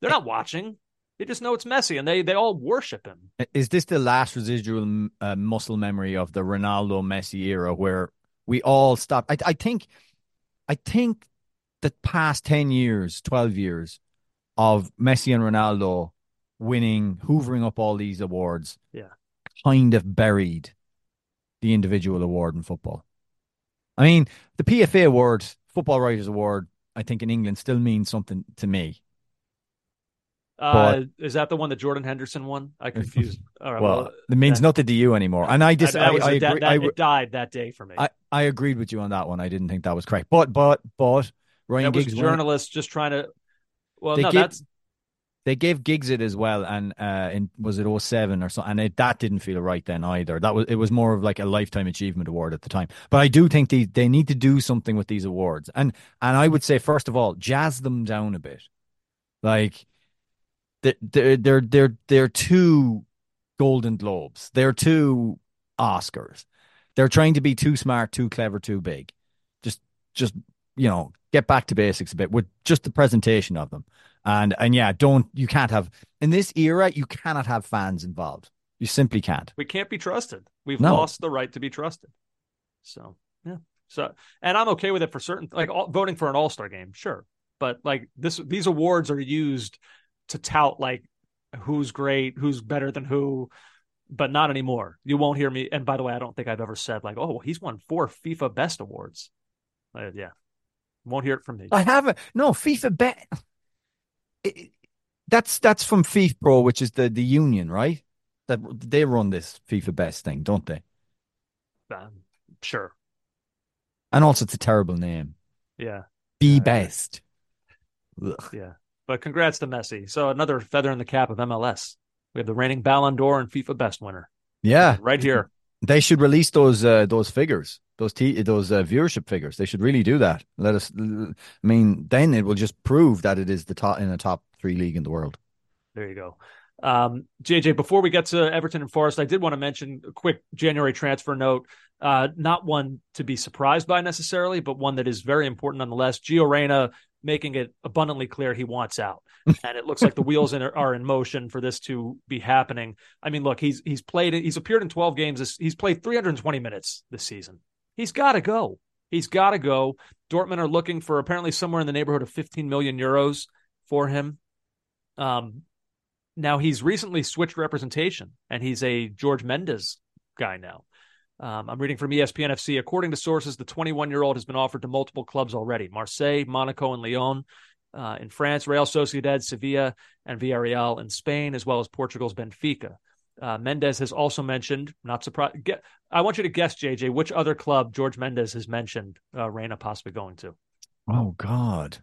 They're not watching; they just know it's Messi and they they all worship him. Is this the last residual uh, muscle memory of the Ronaldo Messi era where we all stopped? I, I think, I think the past 10 years, 12 years of Messi and Ronaldo winning, hoovering up all these awards, Yeah. kind of buried the individual award in football. I mean, the PFA award, Football Writers Award, I think in England still means something to me. Uh, is that the one that Jordan Henderson won? I confused. All right, Well, it means that- nothing to you anymore. And I just, I, was I a- agree. that- I, it died that day for me. I, I agreed with you on that one. I didn't think that was correct. But but but Ryan that was Giggs won- journalists just trying to. Well, They no, give- that's they gave Giggs it as well, and uh, in was it 07 or so, and it, that didn't feel right then either. That was it was more of like a lifetime achievement award at the time. But I do think they they need to do something with these awards, and and I would say first of all, jazz them down a bit, like they're they're they're they're, two Golden Globes, they're two Oscars, they're trying to be too smart, too clever, too big. Just just you know get back to basics a bit with just the presentation of them. And and yeah, don't you can't have in this era you cannot have fans involved. You simply can't. We can't be trusted. We've No. lost the right to be trusted. So yeah. So and I'm okay with it for certain like all, voting for an All Star game, sure. But like this, these awards are used to tout like who's great, who's better than who, but not anymore. You won't hear me. And by the way, I don't think I've ever said like, oh, well, he's won four FIFA Best awards. Uh, yeah, won't hear it from me. I haven't. No, FIFA it- That's that's from FIFPRO, which is the the union, right? That they run this FIFA best thing, don't they? Um, sure. And also, it's a terrible name. Yeah. Be Yeah. best. Ugh. Yeah. But congrats to Messi. So another feather in the cap of MLS. We have the reigning Ballon d'Or and FIFA Best winner Yeah, right here. they should release those uh, those figures, those t- those uh, viewership figures. They should really do that. Let us. I mean, then it will just prove that it is the top in a top three league in the world. There you go. Um, JJ, before we get to Everton and Forest, I did want to mention a quick January transfer note. Uh, not one to be surprised by necessarily, but one that is very important nonetheless. Gio Reyna making it abundantly clear he wants out, and it looks like the wheels in, are in motion for this to be happening. I mean, look, he's he's played, he's appeared in 12 games. This, he's played 320 minutes this season. He's got to go. He's got to go. Dortmund are looking for apparently somewhere in the neighborhood of 15 million euros for him. Um, now he's recently switched representation and he's a Jorge Mendes guy now. Um, I'm reading from ESPN FC. According to sources, the 21 year old has been offered to multiple clubs already Marseille, Monaco, and Lyon. Uh, in France, Real Sociedad, Sevilla, and Villarreal in Spain, as well as Portugal's Benfica. Uh, Mendes has also mentioned, not surprised. Get, I want you to guess, JJ, which other club Jorge Mendes has mentioned uh, Reyna possibly going to? Oh God.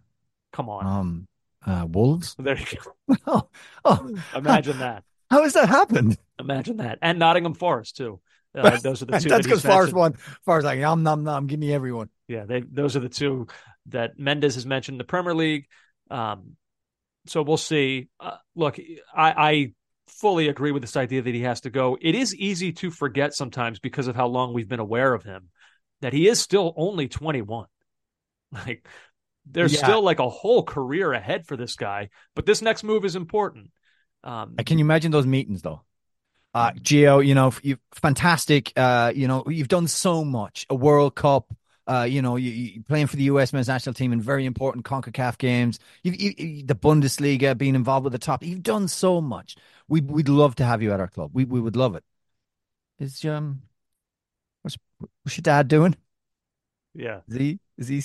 Come on. Um. Uh, Wolves. there you go. oh, oh, Imagine that. how has that happened? Imagine that. And Nottingham Forest, too. Uh, those are the two. that That's because Forest mentioned. one. Forest like nom nom nom. Give me everyone. Yeah, they, those are the two that Mendes has mentioned in the Premier League. Um, so we'll see. Uh, look, I, I fully agree with this idea that he has to go. It is easy to forget sometimes because of how long we've been aware of him that he is still only 21. Like, there's Yeah. still like a whole career ahead for this guy, but this next move is important. Um, Can you imagine those meetings though? Uh, Gio, you know, you fantastic. Uh, you know, you've done so much. A World Cup. Uh, you know, you, you playing for the U.S. men's national team in very important Concacaf games. You, you, the Bundesliga, being involved with the top. You've done so much. We we'd love to have you at our club. We we would love it. Is um, what's what's your dad doing? yeah. Is he is he?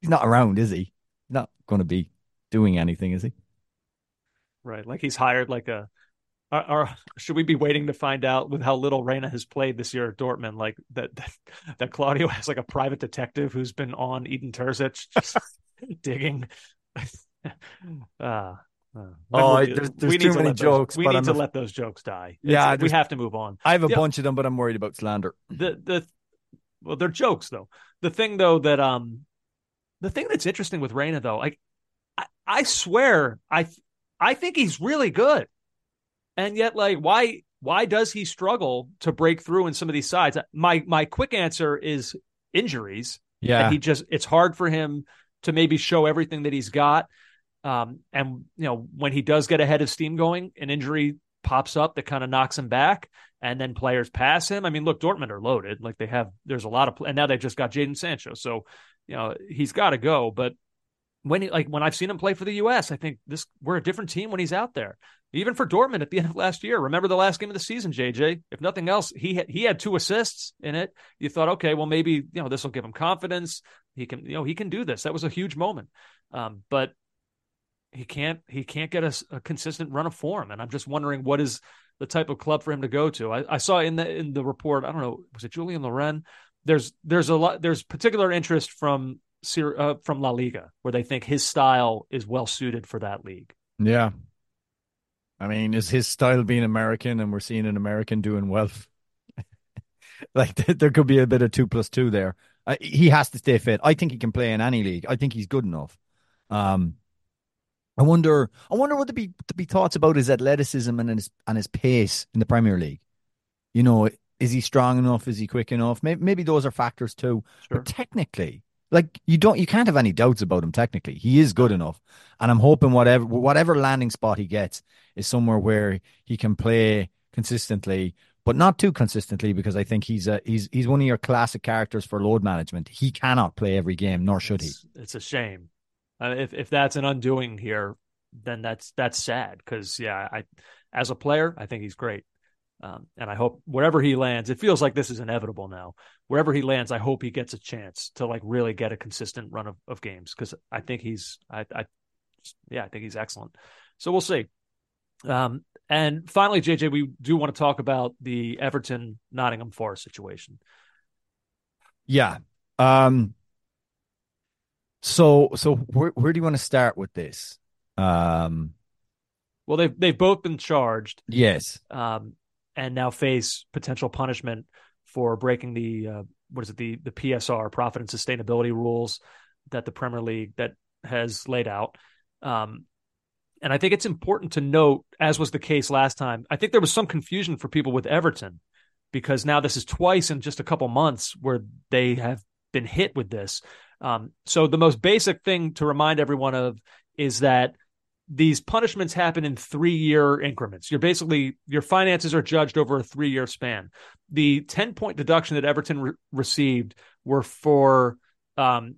He's not around, is he? He's not going to be doing anything, is he? Right. Like he's hired like a are, are should we be waiting to find out with how little Reyna has played this year at Dortmund? Like that that, that Claudio has like a private detective who's been on Edin Terzic just digging. uh, uh, Oh, we- there's- there's we too need to many let those- jokes, we need I'm to af- let those jokes die. Yeah, we have to move on. I have a Yeah. bunch of them, but I'm worried about slander. the the well they're jokes though the thing though that um the thing that's interesting with Reyna though like I, I swear i i think he's really good and yet like why why does he struggle to break through in some of these sides? My my quick answer is injuries. Yeah, and he just it's hard for him to maybe show everything that he's got. Um and you know when he does get ahead of steam going an injury pops up that kind of knocks him back and then players pass him. I mean look dortmund are loaded. Like they have there's a lot of and now they've just got Jadon Sancho. So you know he's got to go but when he, like when i've seen him play for the us i think this we're a different team when he's out there. Even for dortmund at the end of last year remember the last game of the season jj if nothing else he had, he had two assists in it. You thought okay well maybe you know this will give him confidence. He can you know he can do this. That was a huge moment. Um, but he can't he can't get a, a consistent run of form. And i'm just wondering what is the type of club for him to go to. I, I saw in the in the report i don't know was it Julien Laurens? There's there's a lot there's particular interest from uh, from la liga where they think his style is well suited for that league yeah. I mean, is his style being American, and we're seeing an American doing well? like there could be a bit of two plus two there. Uh, he has to stay fit. I think he can play in any league. I think he's good enough. Um, I wonder. I wonder what to be to be thoughts about his athleticism and his and his pace in the Premier League. You know, is he strong enough? Is he quick enough? Maybe, maybe those are factors too. Sure. But technically, Like you don't, you can't have any doubts about him. Technically, he is good enough, and I'm hoping whatever whatever landing spot he gets is somewhere where he can play consistently, but not too consistently because I think he's a he's he's one of your classic characters for load management. He cannot play every game, nor should it's, he. It's a shame. Uh, if if that's an undoing here, then that's that's sad because yeah, I as a player, I think he's great. Um, and I hope wherever he lands, it feels like this is inevitable now. Wherever he lands, I hope he gets a chance to like really get a consistent run of, of games because I think he's, I, I, yeah, I think he's excellent. So we'll see. Um, and finally, JJ, we do want to talk about the Everton Nottingham Forest situation. Yeah. Um. So, so where where do you want to start with this? Um. Well, they've they've both been charged. Yes. Um, and now face potential punishment for breaking the uh, what is it the the PSR profit and sustainability rules that the Premier League that has laid out. Um, and I think it's important to note, as was the case last time, I think there was some confusion for people with Everton because now this is twice in just a couple months where they have been hit with this. Um, so the most basic thing to remind everyone of is that these punishments happen in three year increments. You're basically your finances are judged over a three year span. The 10 point deduction that Everton re- received were for um,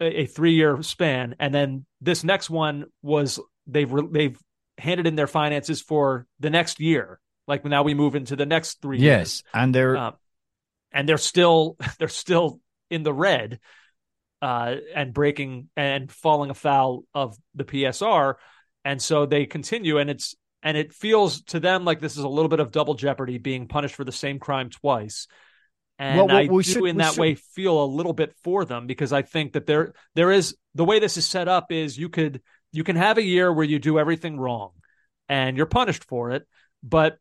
a, a three year span. And then this next one was they've, re- they've handed in their finances for the next year. Like now we move into the next three yes, years. and they're, Um, and they're still, they're still in the red uh, and breaking and falling afoul of the PSR, and so they continue, and it's and it feels to them like this is a little bit of double jeopardy, being punished for the same crime twice. And Well, I do, should- in that should- way, feel a little bit for them because I think that there there is the way this is set up is you could you can have a year where you do everything wrong, and you're punished for it, but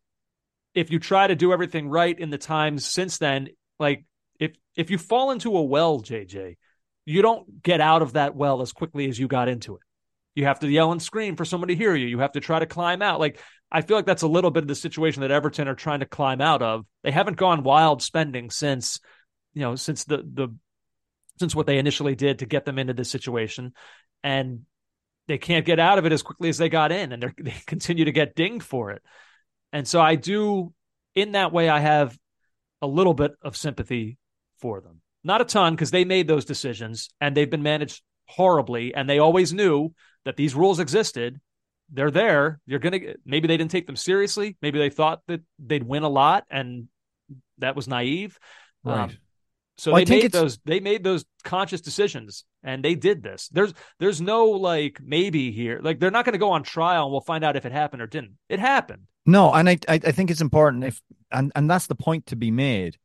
if you try to do everything right in the times since then, like if if you fall into a well, JJ, you don't get out of that well as quickly as you got into it. You have to yell and scream for someone to hear you. You have to try to climb out. Like I feel like that's a little bit of the situation that Everton are trying to climb out of. They haven't gone wild spending since, you know, since the the since what they initially did to get them into this situation, and they can't get out of it as quickly as they got in, and they they continue to get dinged for it. And so I do, in that way, I have a little bit of sympathy for them. Not a ton because they made those decisions and they've been managed horribly, and they always knew that these rules existed. They're there. You're gonna maybe they didn't take them seriously. Maybe they thought that they'd win a lot, and that was naive. Um, Right. so Well, they made it's- those they made those conscious decisions, and they did this. There's there's no like maybe here. Like they're not going to go on trial, and we'll find out if it happened or didn't. It happened. No, and I, I I think it's important if and and that's the point to be made.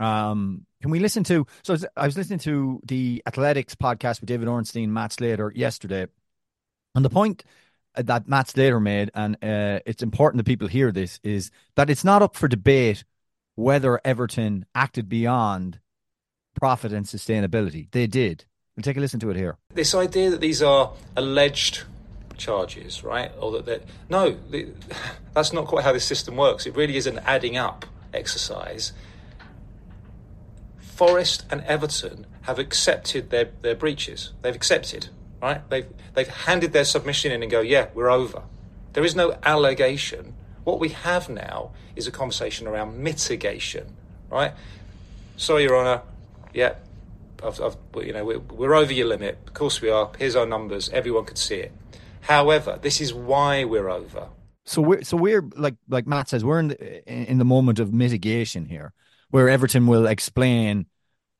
Um, can we listen to? So I was listening to the Athletics podcast with David Ornstein, Matt Slater yesterday, and the point that Matt Slater made, and uh, it's important that people hear this, is that it's not up for debate whether Everton acted beyond profit and sustainability. They did. We'll take a listen to it here. this idea that these are alleged charges, right? Or that that no, that's not quite how this system works. It really is an adding up exercise. Forest and Everton have accepted their, their breaches. They've accepted, right? They've they've handed their submission in and go, yeah, we're over. There is no allegation. What we have now is a conversation around mitigation, right? Sorry, Your Honour. Yeah, I've, I've, you know, we're, we're over your limit. Of course we are. Here's our numbers. Everyone could see it. However, this is why we're over. So we're so we're like like Matt says we're in the in the moment of mitigation here, where Everton will explain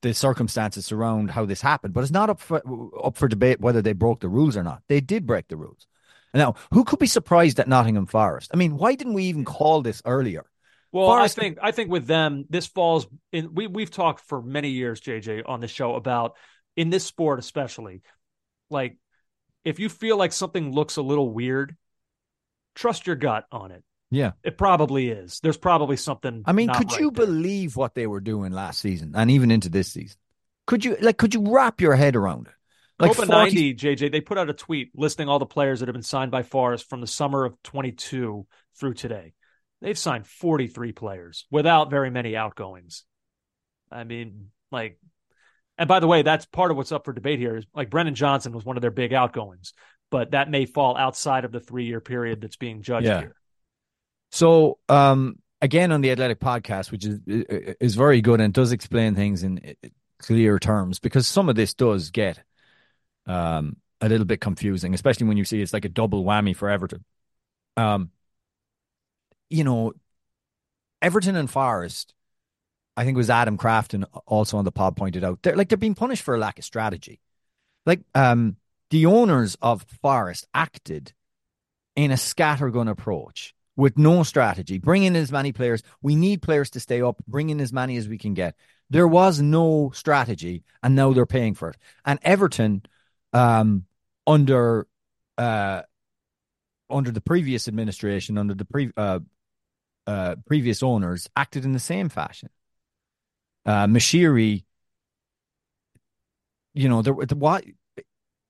the circumstances around how this happened, but it's not up for up for debate whether they broke the rules or not. They did break the rules. Now, who could be surprised at Nottingham Forest? I mean, why didn't we even call this earlier? Well, Forest- I think I think with them, this falls in. We we've talked for many years, JJ, on the show about in this sport especially, like if you feel like something looks a little weird, trust your gut on it. Yeah. It probably is. There's probably something. I mean, could right you there. believe what they were doing last season and even into this season? Could you like could you wrap your head around it? Like Copa 40 90, JJ, they put out a tweet listing all the players that have been signed by Forest from the summer of 22 through today. They've signed 43 players without very many outgoings. I mean, like, And by the way, that's part of what's up for debate here. Is like Brennan Johnson was one of their big outgoings, but that may fall outside of the three year period that's being judged Yeah. here. So, um, again, on the Athletic podcast, which is is very good and does explain things in clear terms, because some of this does get um, a little bit confusing, especially when you see it's like a double whammy for Everton. Um, you know, Everton and Forest, I think it was Adam Crafton also on the pod pointed out, they're like they're being punished for a lack of strategy. Like um, the owners of Forest acted in a scattergun approach with no strategy, bring in as many players. We need players to stay up, bring in as many as we can get. There was no strategy, and now they're paying for it. And Everton, um, under uh, under the previous administration, under the pre uh, uh, previous owners, acted in the same fashion. Uh, Moshiri, you know, there, the, what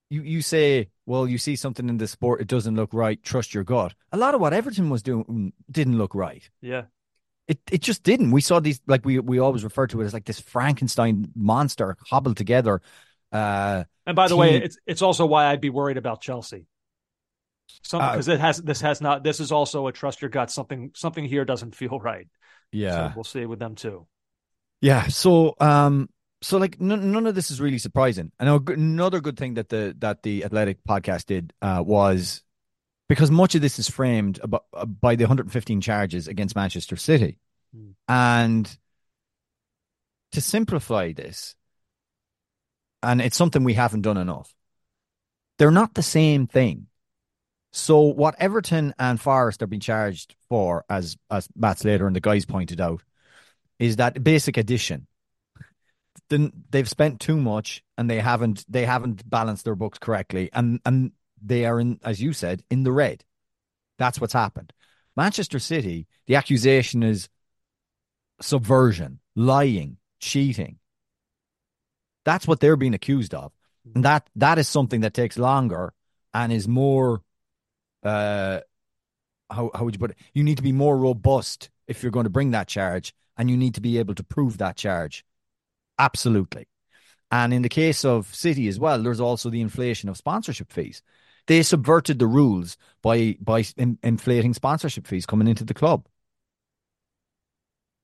you you say, well, you see something in the sport, it doesn't look right. Trust your gut. A lot of what Everton was doing didn't look right. Yeah. It it just didn't. We saw these like we we always refer to it as like this Frankenstein monster hobbled together. Uh, And by the team. way, it's it's also why I'd be worried about Chelsea. Some Uh, because it has this has not this is also a trust your gut. Something something here doesn't feel right. yeah, So we'll see with them too. Yeah. So, um, so like none, none of this is really surprising. I know g- another good thing that the that the Athletic podcast did uh, was because much of this is framed about, uh, by the 115 charges against Manchester City, Hmm. and to simplify this, and it's something we haven't done enough. They're not the same thing. So what Everton and Forest are being charged for, as as Matt Slater and the guys pointed out, is that basic addition. Then they've spent too much and they haven't they haven't balanced their books correctly, and and they are in, as you said, in the red. That's what's happened. Manchester City, the accusation is subversion, lying, cheating. That's what they're being accused of. And that that is something that takes longer and is more uh how how would you put it? You need to be more robust if you're going to bring that charge and you need to be able to prove that charge. Absolutely. And in the case of City as well, there's also the inflation of sponsorship fees. They subverted the rules by by in, inflating sponsorship fees coming into the club.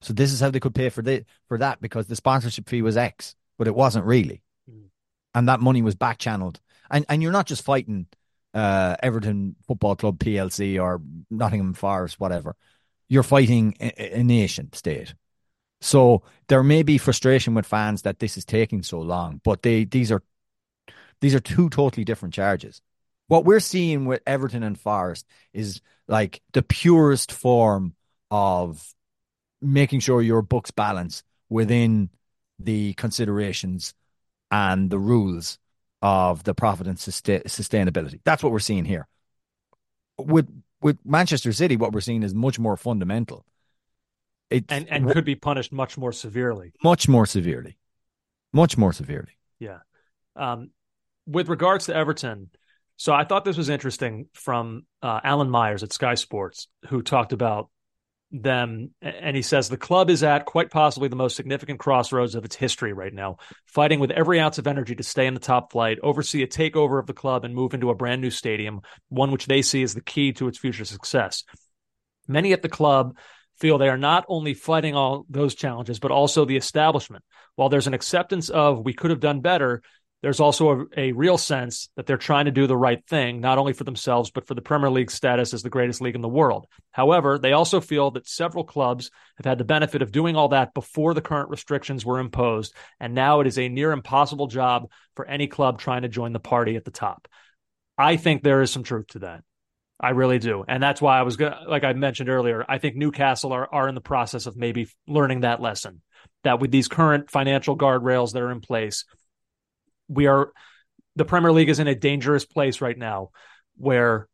So this is how they could pay for the, for that because the sponsorship fee was X, but it wasn't really, Mm. and that money was back channeled. And and you're not just fighting uh, Everton Football Club PLC or Nottingham Forest, whatever. You're fighting a, a nation state. So there may be frustration with fans that this is taking so long, but they these are these are two totally different charges. What we're seeing with Everton and Forest is like the purest form of making sure your books balance within the considerations and the rules of the profit and sustain- sustainability. That's what we're seeing here. With with Manchester City, what we're seeing is much more fundamental. It And and could be punished much more severely. much more severely, much more severely. Yeah. Um, with regards to Everton, so I thought this was interesting from uh, Alan Myers at Sky Sports, who talked about them. And he says the club is at quite possibly the most significant crossroads of its history right now, fighting with every ounce of energy to stay in the top flight, oversee a takeover of the club, and move into a brand new stadium, one which they see as the key to its future success. Many at the club feel they are not only fighting all those challenges, but also the establishment. While there's an acceptance of we could have done better, there's also a, a real sense that they're trying to do the right thing, not only for themselves, but for the Premier League status as the greatest league in the world. However, they also feel that several clubs have had the benefit of doing all that before the current restrictions were imposed, and now it is a near impossible job for any club trying to join the party at the top. I think there is some truth to that. I really do. And that's why I was going like I mentioned earlier, I think Newcastle are, are in the process of maybe learning that lesson that with these current financial guardrails that are in place, we are, the Premier League is in a dangerous place right now where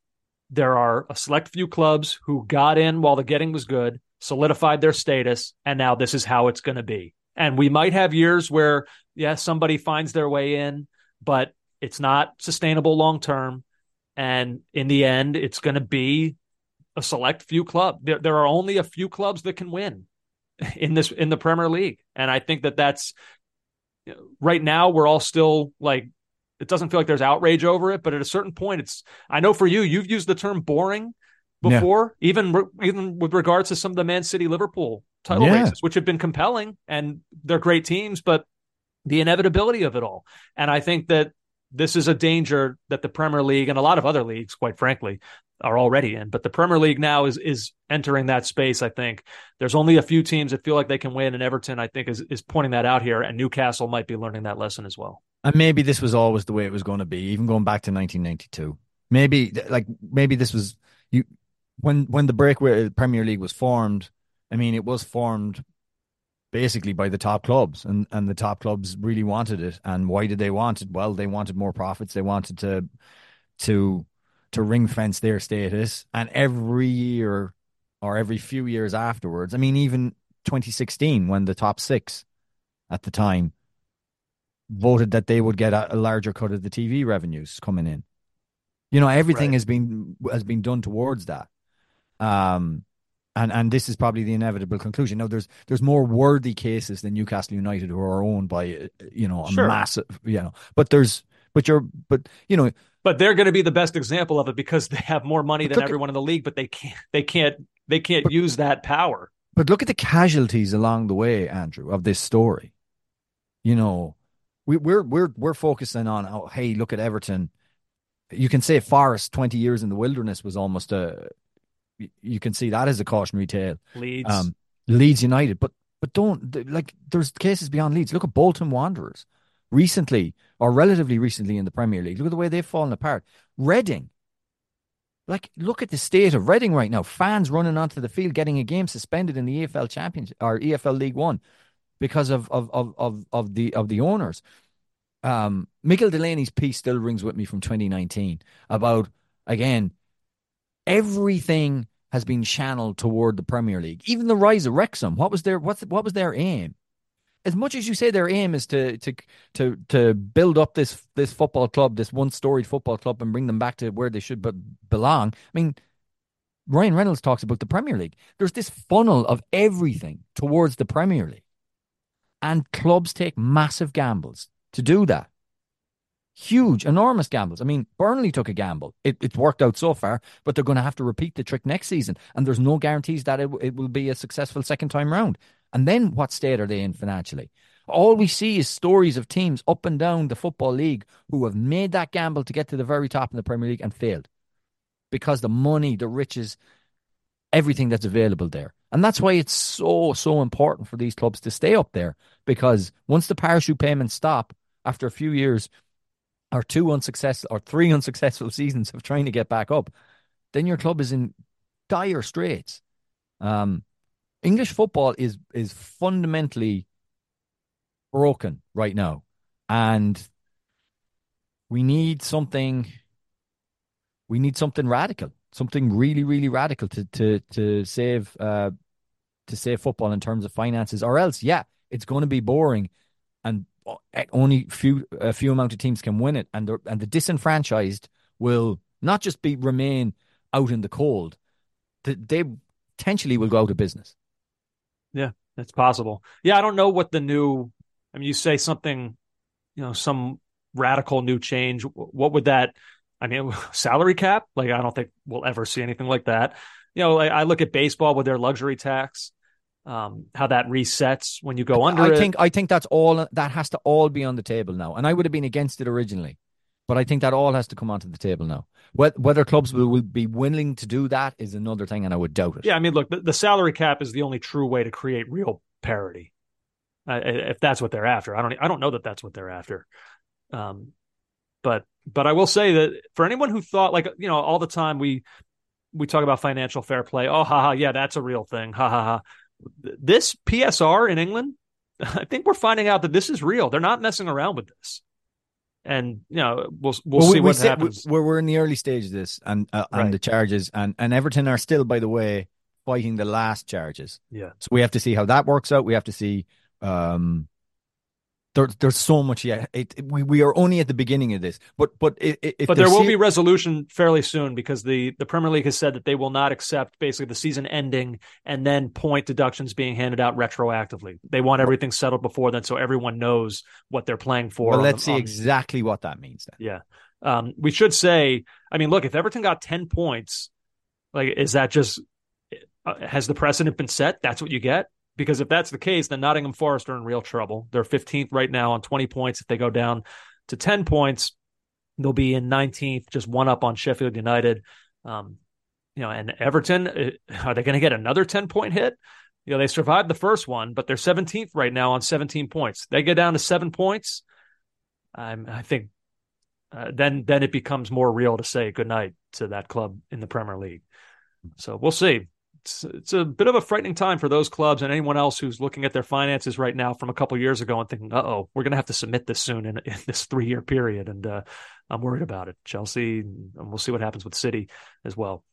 there are a select few clubs who got in while the getting was good, solidified their status, and now this is how it's going to be. And we might have years where, yeah, somebody finds their way in, but it's not sustainable long term. And in the end, it's going to be a select few club. There, there are only a few clubs that can win in this in the Premier League, and I think that that's right now we're all still like it doesn't feel like there's outrage over it, but at a certain point, it's. I know for you, you've used the term boring before, yeah. even even with regards to some of the Man City Liverpool title yeah. races, which have been compelling and they're great teams, but the inevitability of it all. And I think that this is a danger that the Premier League and a lot of other leagues, quite frankly, are already in. But the Premier League now is is entering that space. I think there's only a few teams that feel like they can win, and Everton, I think, is is pointing that out here, and Newcastle might be learning that lesson as well. And maybe this was always the way it was going to be, even going back to 1992. Maybe like maybe this was you when when the break breakaway Premier League was formed. I mean, it was formed basically by the top clubs and and the top clubs really wanted it. And why did they want it? Well they wanted more profits. They wanted to to to ring fence their status. And every year or every few years afterwards i mean even 2016 when the top 6 at the time voted that they would get a, a larger cut of the TV revenues coming in. You know everything right. has been has been done towards that. Um and and this is probably the inevitable conclusion. Now, there's there's more worthy cases than Newcastle United who are owned by you know a sure. massive you know, but there's but you're but you know but they're going to be the best example of it because they have more money than everyone at, in the league, but they can't they can't they can't but, use that power. But look at the casualties along the way, Andrew, of this story. You know, we, we're we're we're focusing on oh hey look at Everton. You can say Forest twenty years in the wilderness was almost a you can see that as a cautionary tale. Leeds, um, Leeds United, but but don't like there's cases beyond Leeds. Look at Bolton Wanderers recently or relatively recently in the Premier League. Look at the way they've fallen apart. Reading, like look at the state of Reading right now. Fans running onto the field, getting a game suspended in the EFL Championship or EFL League One because of of of of, of the of the owners. Um, Michael Delaney's piece still rings with me from 2019 about again everything has been channeled toward the Premier League. Even the rise of Wrexham. What was their what what was their aim? As much as you say their aim is to to to to build up this this football club, this one storied football club, and bring them back to where they should be, belong. I mean, Ryan Reynolds talks about the Premier League. There's this funnel of everything towards the Premier League, and clubs take massive gambles to do that huge, enormous gambles. I mean, Burnley took a gamble. It, it's worked out so far, but they're going to have to repeat the trick next season. And there's no guarantees that it, it will be a successful second time round. And then what state are they in financially? All we see is stories of teams up and down the Football League who have made that gamble to get to the very top in the Premier League and failed because the money, the riches, everything that's available there. And that's why it's so, so important for these clubs to stay up there because once the parachute payments stop after a few years, or two unsuccessful or three unsuccessful seasons of trying to get back up, then your club is in dire straits. Um, English football is is fundamentally broken right now, and we need something. We need something radical, something really, really radical to to to save uh, to save football in terms of finances, or else, yeah, it's going to be boring, and only few a few amount of teams can win it, and the and the disenfranchised will not just be remain out in the cold, they potentially will go out of business. Yeah, that's possible. Yeah, I don't know what the new. I mean, you say something, you know, some radical new change. What would that? I mean, salary cap? Like, I don't think we'll ever see anything like that. You know, I, I look at baseball with their luxury tax um, how that resets when you go under I it. think I think that's all that has to all be on the table now. And I would have been against it originally, but I think that all has to come onto the table now. Whether clubs will, be willing to do that is another thing, and I would doubt it. Yeah, I mean, look, the, the salary cap is the only true way to create real parity. Uh, if that's what they're after, I don't. I don't know that that's what they're after. Um, but but I will say that for anyone who thought like you know all the time we we talk about financial fair play. Oh, ha ha, yeah, that's a real thing. Ha ha ha this PSR in England, I think we're finding out that this is real. They're not messing around with this. And you know we'll we'll, well see we, what we happens. We're we're in the early stages of this, and uh, and right. the charges, and and Everton are still, by the way, fighting the last charges. Yeah. So we have to see how that works out. We have to see um, There, there's so much. Yeah, it, it- we we are only at the beginning of this, but but it, it, if but there will se- be resolution fairly soon because the the Premier League has said that they will not accept basically the season ending and then point deductions being handed out retroactively. They want everything settled before then, so everyone knows what they're playing for. Well, let's the- see on- exactly what that means. Then. Yeah. Um, we should say, I mean, look, if Everton got 10 points, like, is that just, uh, has the precedent been set? That's what you get? Because if that's the case, then Nottingham Forest are in real trouble. They're 15th right now on 20 points. If they go down to 10 points, they'll be in 19th, just one up on Sheffield United. Um, you know, and Everton, uh, are they going to get another 10 point hit? You know, they survived the first one, but they're 17th right now on 17 points. They get down to seven points. I think uh, then then it becomes more real to say goodnight to that club in the Premier League. So we'll see. It's, it's a bit of a frightening time for those clubs and anyone else who's looking at their finances right now from a couple years ago and thinking, "Uh oh, we're going to have to submit this soon in, in this three year period," and uh, I'm worried about it. Chelsea, and we'll see what happens with City as well.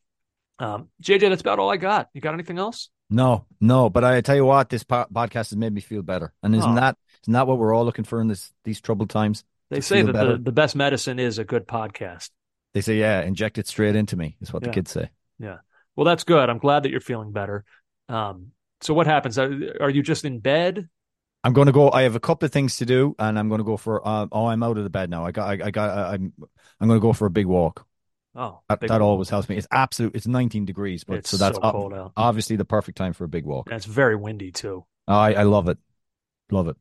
Um, JJ, that's about all I got. You got anything else? No, no, but I tell you what, this po- podcast has made me feel better, and isn't Oh. that isn't that what we're all looking for in this these troubled times? They say that better? the, the best medicine is a good podcast. They say, yeah, inject it straight into me is what Yeah. the kids say. Yeah. Well, that's good. I'm glad that you're feeling better. Um, so what happens? Are, are you just in bed? I'm going to go. I have a couple of things to do, and I'm going to go for. Uh, oh, I'm out of the bed now. I got. I, I got. I, I'm. I'm going to go for a big walk. Oh, That, big that always helps me. It's absolute. It's 19 degrees, but It's so that's so ob- obviously the perfect time for a big walk. And it's very windy too. I I love it. Love it.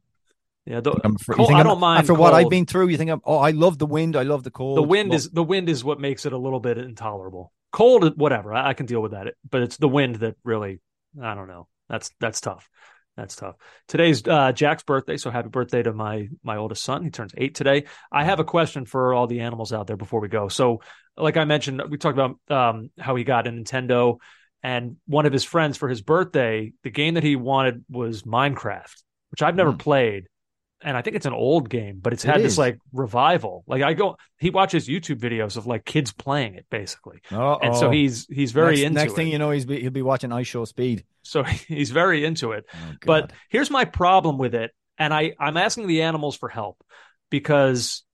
Yeah, the, I'm afraid- cold, I I'm- don't mind after what I've been through. You think I'm? Oh, I love the wind. I love the cold. The wind Well, is the wind is what makes it a little bit intolerable. Cold, whatever, I, I can deal with that. But it's the wind that really, I don't know. That's that's tough. That's tough. Today's uh, Jack's birthday, so happy birthday to my my oldest son. He turns eight today. I have a question for all the animals out there before we go. So, like I mentioned, we talked about um, how he got a Nintendo, and one of his friends for his birthday, the game that he wanted was Minecraft, which I've never played, and I think it's an old game, but it's Hmm. It had this like revival. Like I go, he watches YouTube videos of like kids playing it basically, Oh, and so he's he's very next, into next it. thing you know, he's be, he'll be watching IShowSpeed. So he's very into it. Oh, but here's my problem with it, and I I'm asking the animals for help because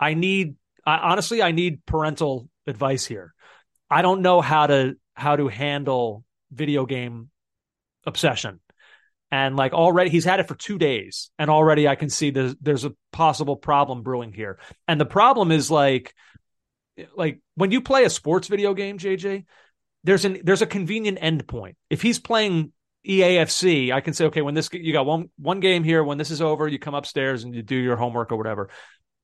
I need I, honestly I need parental advice here. I don't know how to how to handle video game obsession. And like already he's had it for 2 days and already I can see there's there's a possible problem brewing here. And the problem is like like when you play a sports video game, JJ, there's an there's a convenient end point. If he's playing EAFC, I can say, okay, when this you got one one game here, when this is over, you come upstairs and you do your homework or whatever.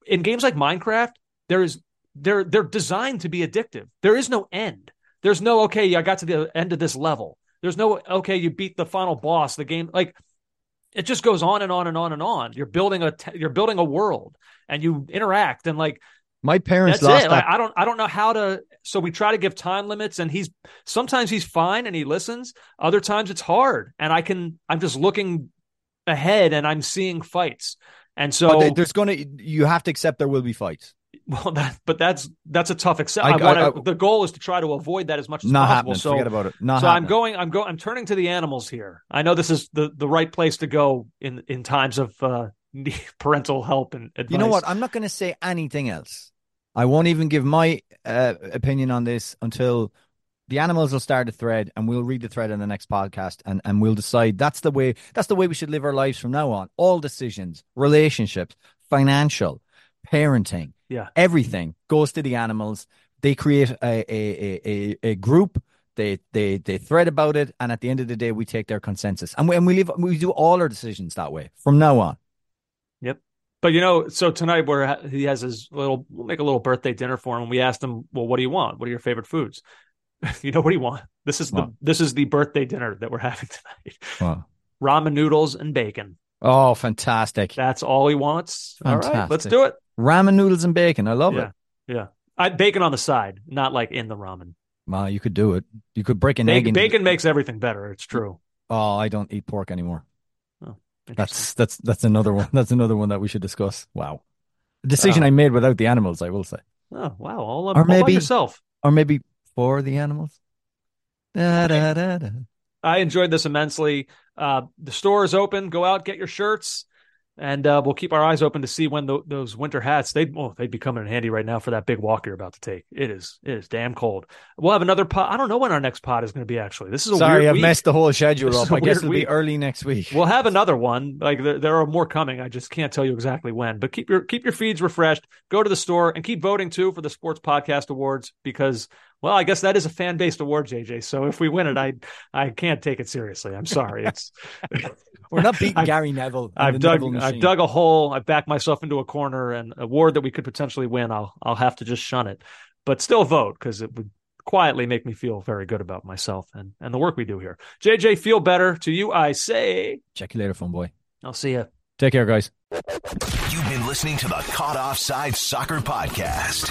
In games like Minecraft, there is they're they're designed to be addictive. There is no end. There's no okay, I got to the end of this level. There's no okay, you beat the final boss. The game like it just goes on and on and on and on. You're building a t- you're building a world and you interact and like My parents that's it. Like, I don't I don't know how to so we try to give time limits and he's sometimes he's fine and he listens. Other times it's hard. And I can I'm just looking ahead and I'm seeing fights. And so but there's gonna. You have to accept there will be fights. Well that but that's that's a tough accept. I- I, wanna, I- the goal is to try to avoid that as much as Not possible. happening. So Forget about it. Not so I'm going I'm going I'm turning to the animals here. I know this is the the right place to go in in times of uh parental help and advice. You know what? I'm not going to say anything else. I won't even give my uh, opinion on this until the animals will start a thread, and we'll read the thread in the next podcast, and, and we'll decide. That's the way. That's the way we should live our lives from now on. All decisions, relationships, financial, parenting, Yeah. everything goes to the animals. They create a a, a, a, group. They they they thread about it, and at the end of the day, we take their consensus, and we and we live. We do all our decisions that way from now on. Yep. But you know, so tonight where he has his little, we'll make a little birthday dinner for him. And we asked him, well, what do you want? What are your favorite foods? you know what do you want? This is the this is the birthday dinner that we're having tonight. Wow. Ramen noodles and bacon. Oh, fantastic! That's all he wants. All right, let's do it. Ramen noodles and bacon. I love yeah, it. yeah. I bacon on the side, not like in the ramen. Wow, you could do it. You could break an egg Bacon, makes everything better. It's true. Oh, I don't eat pork anymore. Oh, That's that's that's another one. That's another one that we should discuss. Wow, a decision Oh. I made without the animals. I will say, Oh wow! All, or all by maybe yourself. or maybe for the animals. Da, da, da, da. I enjoyed this immensely. Uh, the store is open. Go out, get your shirts. And uh, we'll keep our eyes open to see when th- those winter hats they oh, they'd be coming in handy right now for that big walk you're about to take. It is it is damn cold. We'll have another pod. I don't know when our next pod is going to be. Actually, this is a Sorry, I've week. messed the whole schedule This up. I guess it'll week. be early next week. We'll have another one. Like there, there are more coming. I just can't tell you exactly when. But keep your keep your feeds refreshed. Go to the store and keep voting too for the Sports Podcast Awards because well, I guess that is a fan based award, JJ. So if we win it, I I can't take it seriously. I'm sorry. It's We're not beating I've- Gary Neville. I've dug Neville I've dug a hole. I've backed myself into a corner, and award that we could potentially win. I'll I'll have to just shun it, but still vote because it would quietly make me feel very good about myself and and the work we do here. JJ, feel better. To you, I say. Check you later, fun boy. I'll see you. Take care, guys. You've been listening to the Caught Offside Soccer Podcast.